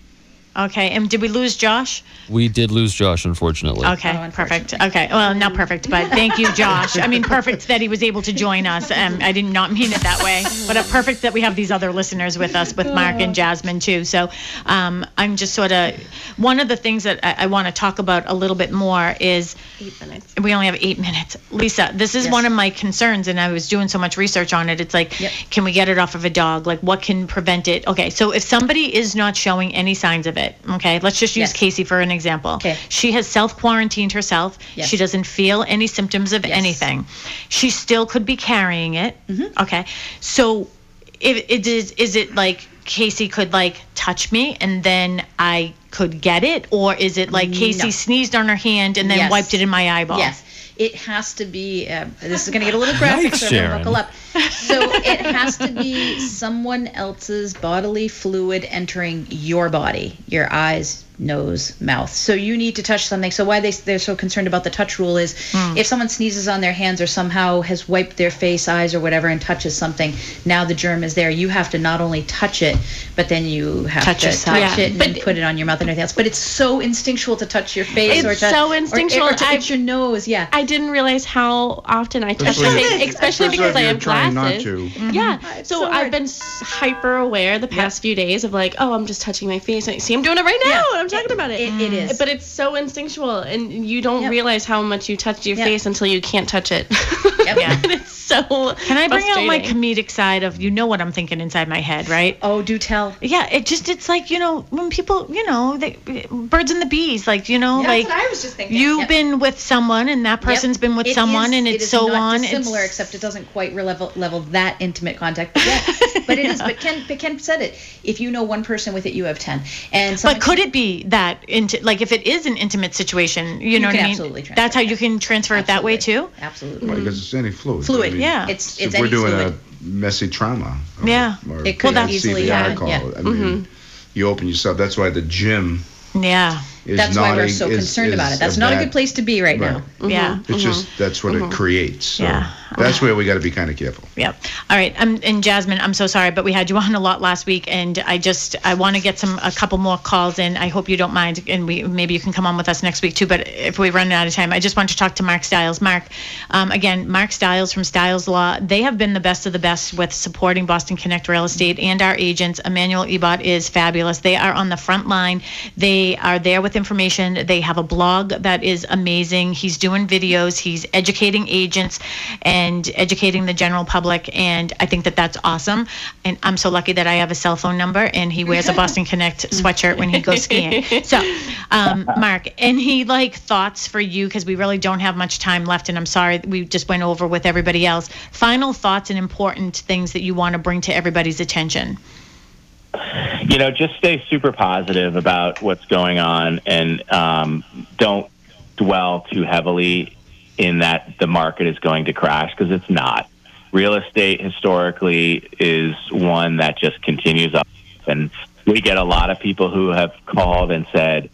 Okay, and did we lose Josh? We did lose Josh, unfortunately. Okay, perfect. Okay, well, not perfect, but thank you, Josh. I mean, perfect that he was able to join us. Um, I did not mean it that way, but uh, perfect that we have these other listeners with us, with Mark and Jasmine too. So um, I'm just sort of one of the things that I, I want to talk about a little bit more is eight minutes. We only have eight minutes. Lisa, this is Yes. one of my concerns, and I was doing so much research on it. It's like, can we get it off of a dog? Like, what can prevent it? Okay, so if somebody is not showing any signs of it, okay, let's just use Yes. Casey for an example. Okay. She has self quarantined herself. Yes. She doesn't feel any symptoms of anything. She still could be carrying it. Mm-hmm. Okay, so if it is, is it like Casey could like touch me and then I could get it, or is it like Casey No. sneezed on her hand and then Yes. wiped it in my eyeball? Yes. It has to be. Uh, this is going to get a little graphic, Yikes, so everyone Sharon. buckle up. So it has to be someone else's bodily fluid entering your body, your eyes, nose, mouth. So you need to touch something. So why they they're so concerned about the touch rule is Hmm. if someone sneezes on their hands or somehow has wiped their face, eyes, or whatever and touches something, now the germ is there. You have to not only touch it, but then you have Touch to yourself. touch Yeah. it and then put it on your mouth and everything else. But it's so instinctual to touch your face or It's to, so instinctual. or, to I- itch your nose. Yeah. I didn't realize how often I touch my Especially- face, especially especially because I you're have trying not glasses. to. Yeah. Mm-hmm. So, I've been hyper aware the past few days of like, oh, I'm just touching my face. And see, I'm doing it right now. and I'm talking about it. it is. But it's so instinctual, and you don't realize how much you touch your face until you can't touch it. Yeah. and it's so. Can I bring out my comedic side of you know what I'm thinking inside my head, right? Oh, do tell. Yeah, it just it's like you know when people you know they birds and the bees like you know Yeah, like that's what I was just thinking. you've Yep. been with someone and that person's Yep. been with It someone is- and it it's is so not on. Similar, except it doesn't quite level level that intimate contact. But, yeah, but it is. But Ken, but Ken said it. If you know one person with it, you have ten. And but could it be that into like if it is an intimate situation, you, know can what I mean? absolutely transfer That's how you can transfer it that way too. Absolutely. Right, because it's any fluid. Fluid, I mean, yeah. It's- if it's we're doing fluid. a messy trauma. Yeah. Or It could PICV easily happen, article, yeah. I mean, Mhm. you open yourself. That's why the gym Yeah. is That's not why we're a- so is- concerned about it. That's a not a good place to be right, now. Right. Yeah. It's just that's what it creates. So Yeah. That's where we got to be kind of careful. Yep. All right. Um, and Jasmine, I'm so sorry, but we had you on a lot last week, and I just I want to get some a couple more calls in. I hope you don't mind, and we maybe you can come on with us next week too. But if we run out of time, I just want to talk to Mark Stiles. Mark, um, again, Mark Stiles from Stiles Law. They have been the best of the best with supporting Boston Connect Real Estate and our agents. Emmanuel Ebot is fabulous. They are on the front line. They are there with information. They have a blog that is amazing. He's doing videos. He's educating agents and educating the general public. And I think that that's awesome. And I'm so lucky that I have a cell phone number and he wears a Boston Connect sweatshirt when he goes skiing. So, um, Mark, any like thoughts for you? Because we really don't have much time left. And I'm sorry we just went over with everybody else. Final thoughts and important things that you want to bring to everybody's attention. you know, just stay super positive about what's going on and um, don't dwell too heavily in that the market is going to crash because it's not. Real estate historically is one that just continues up, and we get a lot of people who have called and said,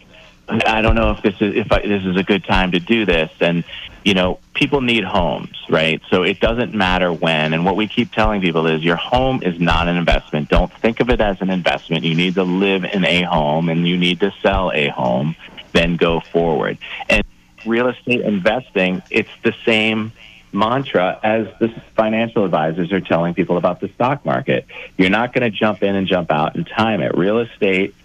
"I don't know if this is if I, this is a good time to do this," and you know, people need homes, right? So it doesn't matter when. And what we keep telling people is your home is not an investment. Don't think of it as an investment. You need to live in a home and you need to sell a home, then go forward. And real estate investing, it's the same mantra as the financial advisors are telling people about the stock market. You're not going to jump in and jump out and time it. Real estate,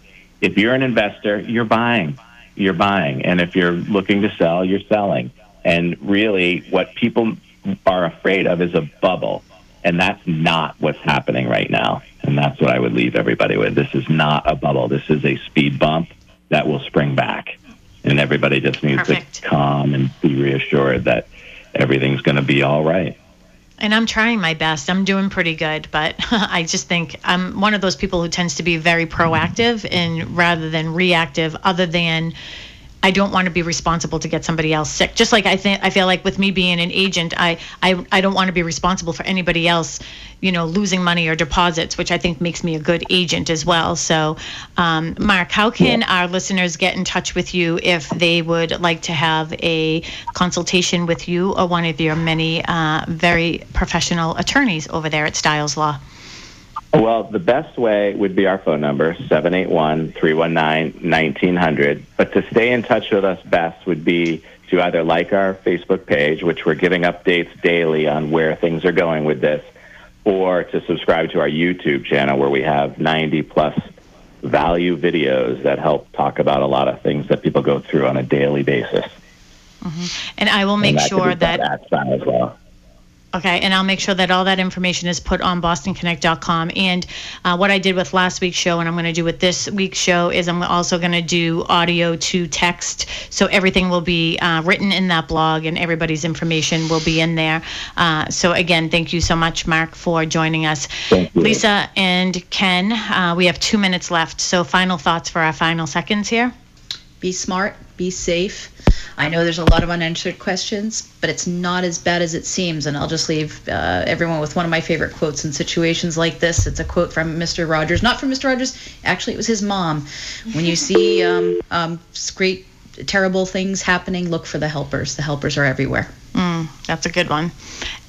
if you're an investor, you're buying. You're buying. And if you're looking to sell, you're selling. And really, what people are afraid of is a bubble. And that's not what's happening right now. And that's what I would leave everybody with. This is not a bubble. This is a speed bump that will spring back. And everybody just needs Perfect. to calm and be reassured that everything's going to be all right. And I'm trying my best. I'm doing pretty good, but I just think I'm one of those people who tends to be very proactive and rather than reactive, other than I don't want to be responsible to get somebody else sick. Just like I think I feel like with me being an agent, I I, I don't want to be responsible for anybody else, you know, losing money or deposits, which I think makes me a good agent as well. So, um, Mark, how can our listeners get in touch with you if they would like to have a consultation with you or one of your many uh, very professional attorneys over there at Stiles Law? Well, the best way would be our phone number, 781-319-1900. But to stay in touch with us best would be to either like our Facebook page, which we're giving updates daily on where things are going with this, or to subscribe to our YouTube channel where we have 90 plus value videos that help talk about a lot of things that people go through on a daily basis. Mm-hmm. And I will make that sure that as well. Okay, and I'll make sure that all that information is put on bostonconnect.com. And uh, what I did with last week's show, and I'm going to do with this week's show, is I'm also going to do audio to text. So everything will be uh, written in that blog, and everybody's information will be in there. Uh, so again, thank you so much, Mark, for joining us. Lisa and Ken, uh, we have two minutes left. So final thoughts for our final seconds here. Be smart, be safe. I know there's a lot of unanswered questions, but it's not as bad as it seems. And I'll just leave uh, everyone with one of my favorite quotes in situations like this. It's a quote from Mr. Rogers, not from Mr. Rogers. Actually, it was his mom. When you see um, um, great, terrible things happening, look for the helpers. The helpers are everywhere. Mm, that's a good one.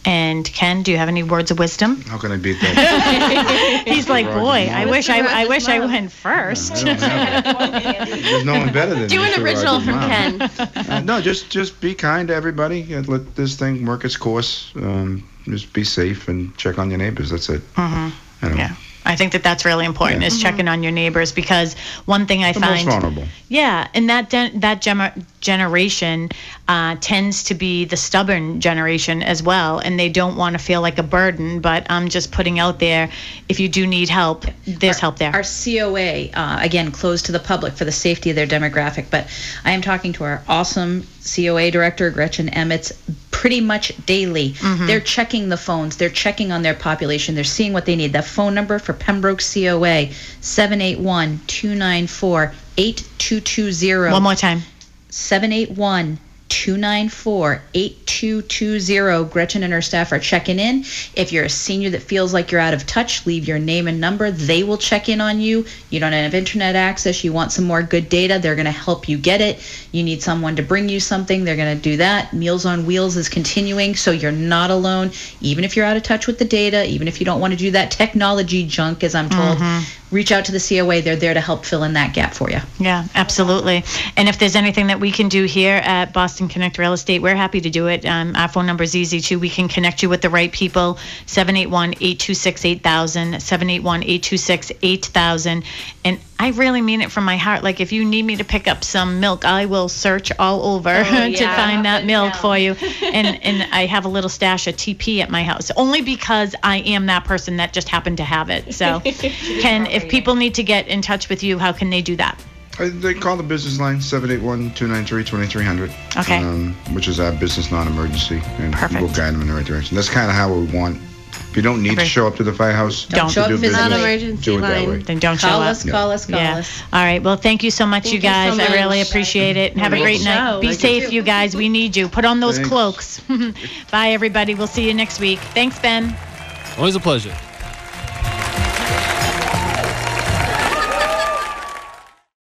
And Ken, do you have any words of wisdom? How can I beat that? He's like, boy, I wish I, I Mr. wish I went first. There's no one better than you. Do an Mr. original Rogers' from mom. Ken. Uh, no, just just be kind to everybody. and Let this thing work its course. Um, just be safe and check on your neighbors. That's it. hmm You know, Yeah. I think that that's really important is checking on your neighbors because one thing I The most find vulnerable. Yeah, and that de- that gener- generation uh, tends to be the stubborn generation as well, and they don't want to feel like a burden. But I'm just putting out there, if you do need help, there's help there. Our COA, uh, again, closed to the public for the safety of their demographic, but I am talking to our awesome COA director, Gretchen Emmets, pretty much daily. Mm-hmm. They're checking the phones, they're checking on their population, they're seeing what they need. That phone number for Pembroke COA, 781 294 8220. One more time. 781 294 8220. Gretchen and her staff are checking in. If you're a senior that feels like you're out of touch, leave your name and number. They will check in on you. You don't have internet access, you want some more good data, they're going to help you get it. You need someone to bring you something, they're going to do that. Meals on Wheels is continuing, so you're not alone. Even if you're out of touch with the data, even if you don't want to do that technology junk, as I'm told, mm-hmm. Reach out to the COA. They're there to help fill in that gap for you. Yeah, absolutely. And if there's anything that we can do here at Boston Connect Real Estate, we're happy to do it. Um, our phone number is easy too. We can connect you with the right people 781 826 8000, 781 826 8000. And I really mean it from my heart. Like, if you need me to pick up some milk, I will search all over Oh, to yeah. find that milk down. for you. And, and I have a little stash of TP at my house, only because I am that person that just happened to have it. So, Ken, if people need to get in touch with you, how can they do that? Uh, They call the business line 781-293-2300. Okay. Um, which is our business non-emergency, and Perfect. we'll guide them in the right direction. That's kind of how we want. If you don't need to show up to the firehouse, Don't. to Show up do physically. business, Non-emergency do it that line. way. Then don't show Call up. us, call us, call yeah. us. All right. Well, thank you so much, Thank you you so guys. I really much. appreciate it. Have a Great great night. show. Be Thank safe, you guys. We need you. Put on those Thanks. cloaks. Bye, everybody. We'll see you next week. Thanks, Ben. Always a pleasure.